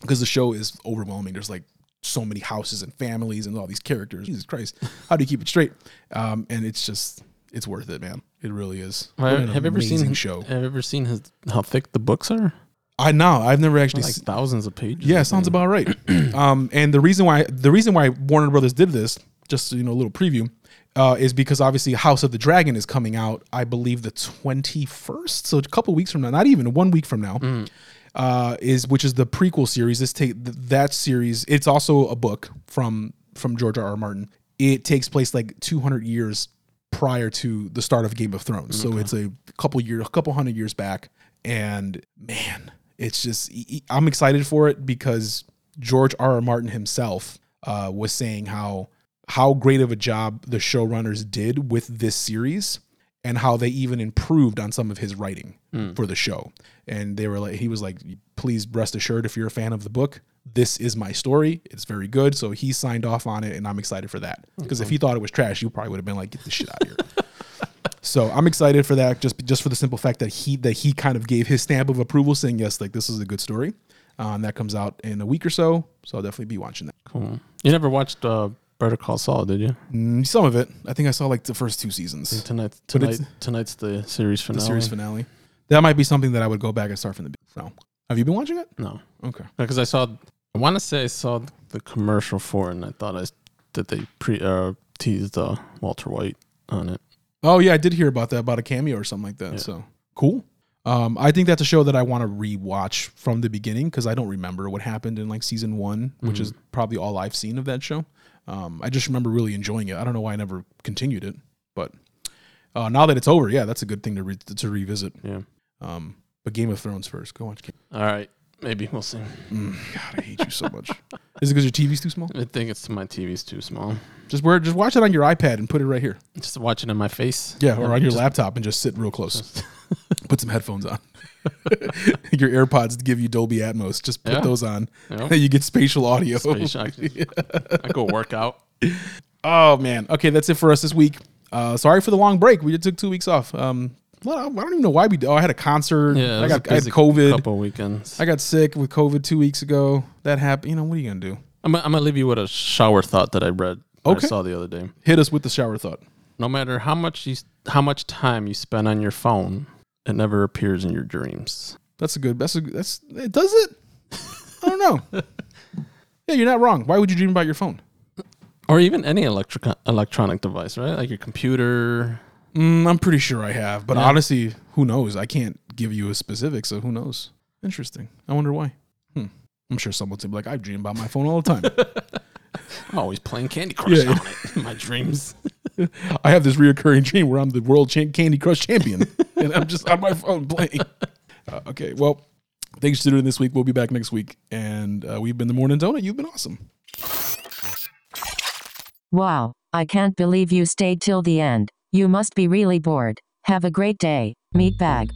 because the show is overwhelming. There's like so many houses and families and all these characters. Jesus Christ, how do you keep it straight? Um, and it's just it's worth it, man. It really is. Have you ever seen? show? Have you ever seen his, how thick the books are? I know. I've never actually. Like se- thousands of pages. Yeah, sounds about right. um, and the reason why the reason why Warner Brothers did this, just so you know, a little preview, uh, is because obviously House of the Dragon is coming out. I believe the twenty first, so a couple weeks from now, not even one week from now, uh, is which is the prequel series. This take that series. It's also a book from from George R. R. Martin. It takes place like two hundred years prior to the start of Game of Thrones. So it's a couple years, a couple hundred years back. And man, it's just I'm excited for it because George R. R. Martin himself uh, was saying how how great of a job the showrunners did with this series and how they even improved on some of his writing hmm. for the show. And they were like, he was like, please rest assured if you're a fan of the book, this is my story. It's very good. So he signed off on it, and I'm excited for that. Hmm. Because if he thought it was trash, you probably would have been like, get the shit out of here. So I'm excited for that, just just for the simple fact that he that he kind of gave his stamp of approval, saying yes, like this is a good story. Uh, and that comes out in a week or so, so I'll definitely be watching that. Cool. You never watched uh, Better Call Saul, did you? Mm, some of it, I think I saw like the first two seasons, Tonight, tonight, tonight's the series finale. the series finale. That might be something that I would go back and start from the beginning. No, have you been watching it? No, Okay. because I saw. I want to say I saw the commercial for it, and I thought I that they pre uh, teased uh, Walter White on it. Oh yeah, I did hear about that about a cameo or something like that. Yeah. So cool. Um, I think that's a show that I want to rewatch from the beginning because I don't remember what happened in like season one, which is probably all I've seen of that show. Um, I just remember really enjoying it. I don't know why I never continued it, but uh, now that it's over, yeah, that's a good thing to re- to revisit. Yeah. Um, but Game of Thrones first. Go watch. Game. All right, maybe we'll see. Mm, God, I hate you so much. Is it because your TV's too small? I think it's my TV's too small. Just wear, just watch it on your iPad and put it right here. Just watch it in my face. Yeah, or on your just- laptop and just sit real close. put some headphones on. your AirPods give you Dolby Atmos. Just put Yeah. those on. Yeah. you get spatial audio. Space- I, I go work out. Oh man. Okay, that's it for us this week. Uh, sorry for the long break. We took two weeks off. Um, well, I don't even know why we. Did. Oh, I had a concert. Yeah, it I was a got I had busy COVID. Couple weekends. I got sick with COVID two weeks ago. That happened. You know what are you gonna do? I'm, gonna- I'm gonna leave you with a shower thought that I read. Okay. I saw the other day. Hit us with the shower thought. No matter how much you, how much time you spend on your phone, it never appears in your dreams. That's a good. That's a. That's it. Does it? I don't know. yeah, you're not wrong. Why would you dream about your phone? Or even any electric electronic device, right? Like your computer. Mm, I'm pretty sure I have, but Yeah. honestly, who knows? I can't give you a specific, so who knows? Interesting. I wonder why. Hmm. I'm sure someone's like, I dream about my phone all the time. I'm always playing Candy Crush Yeah. on it in my dreams. I have this reoccurring dream where I'm the world cha- Candy Crush champion, and I'm just on my phone playing. Uh, okay, well, thanks for tuning in this week. We'll be back next week, and uh, we've been the Morning Donut. You've been awesome. Wow, I can't believe you stayed till the end. You must be really bored. Have a great day, meatbag.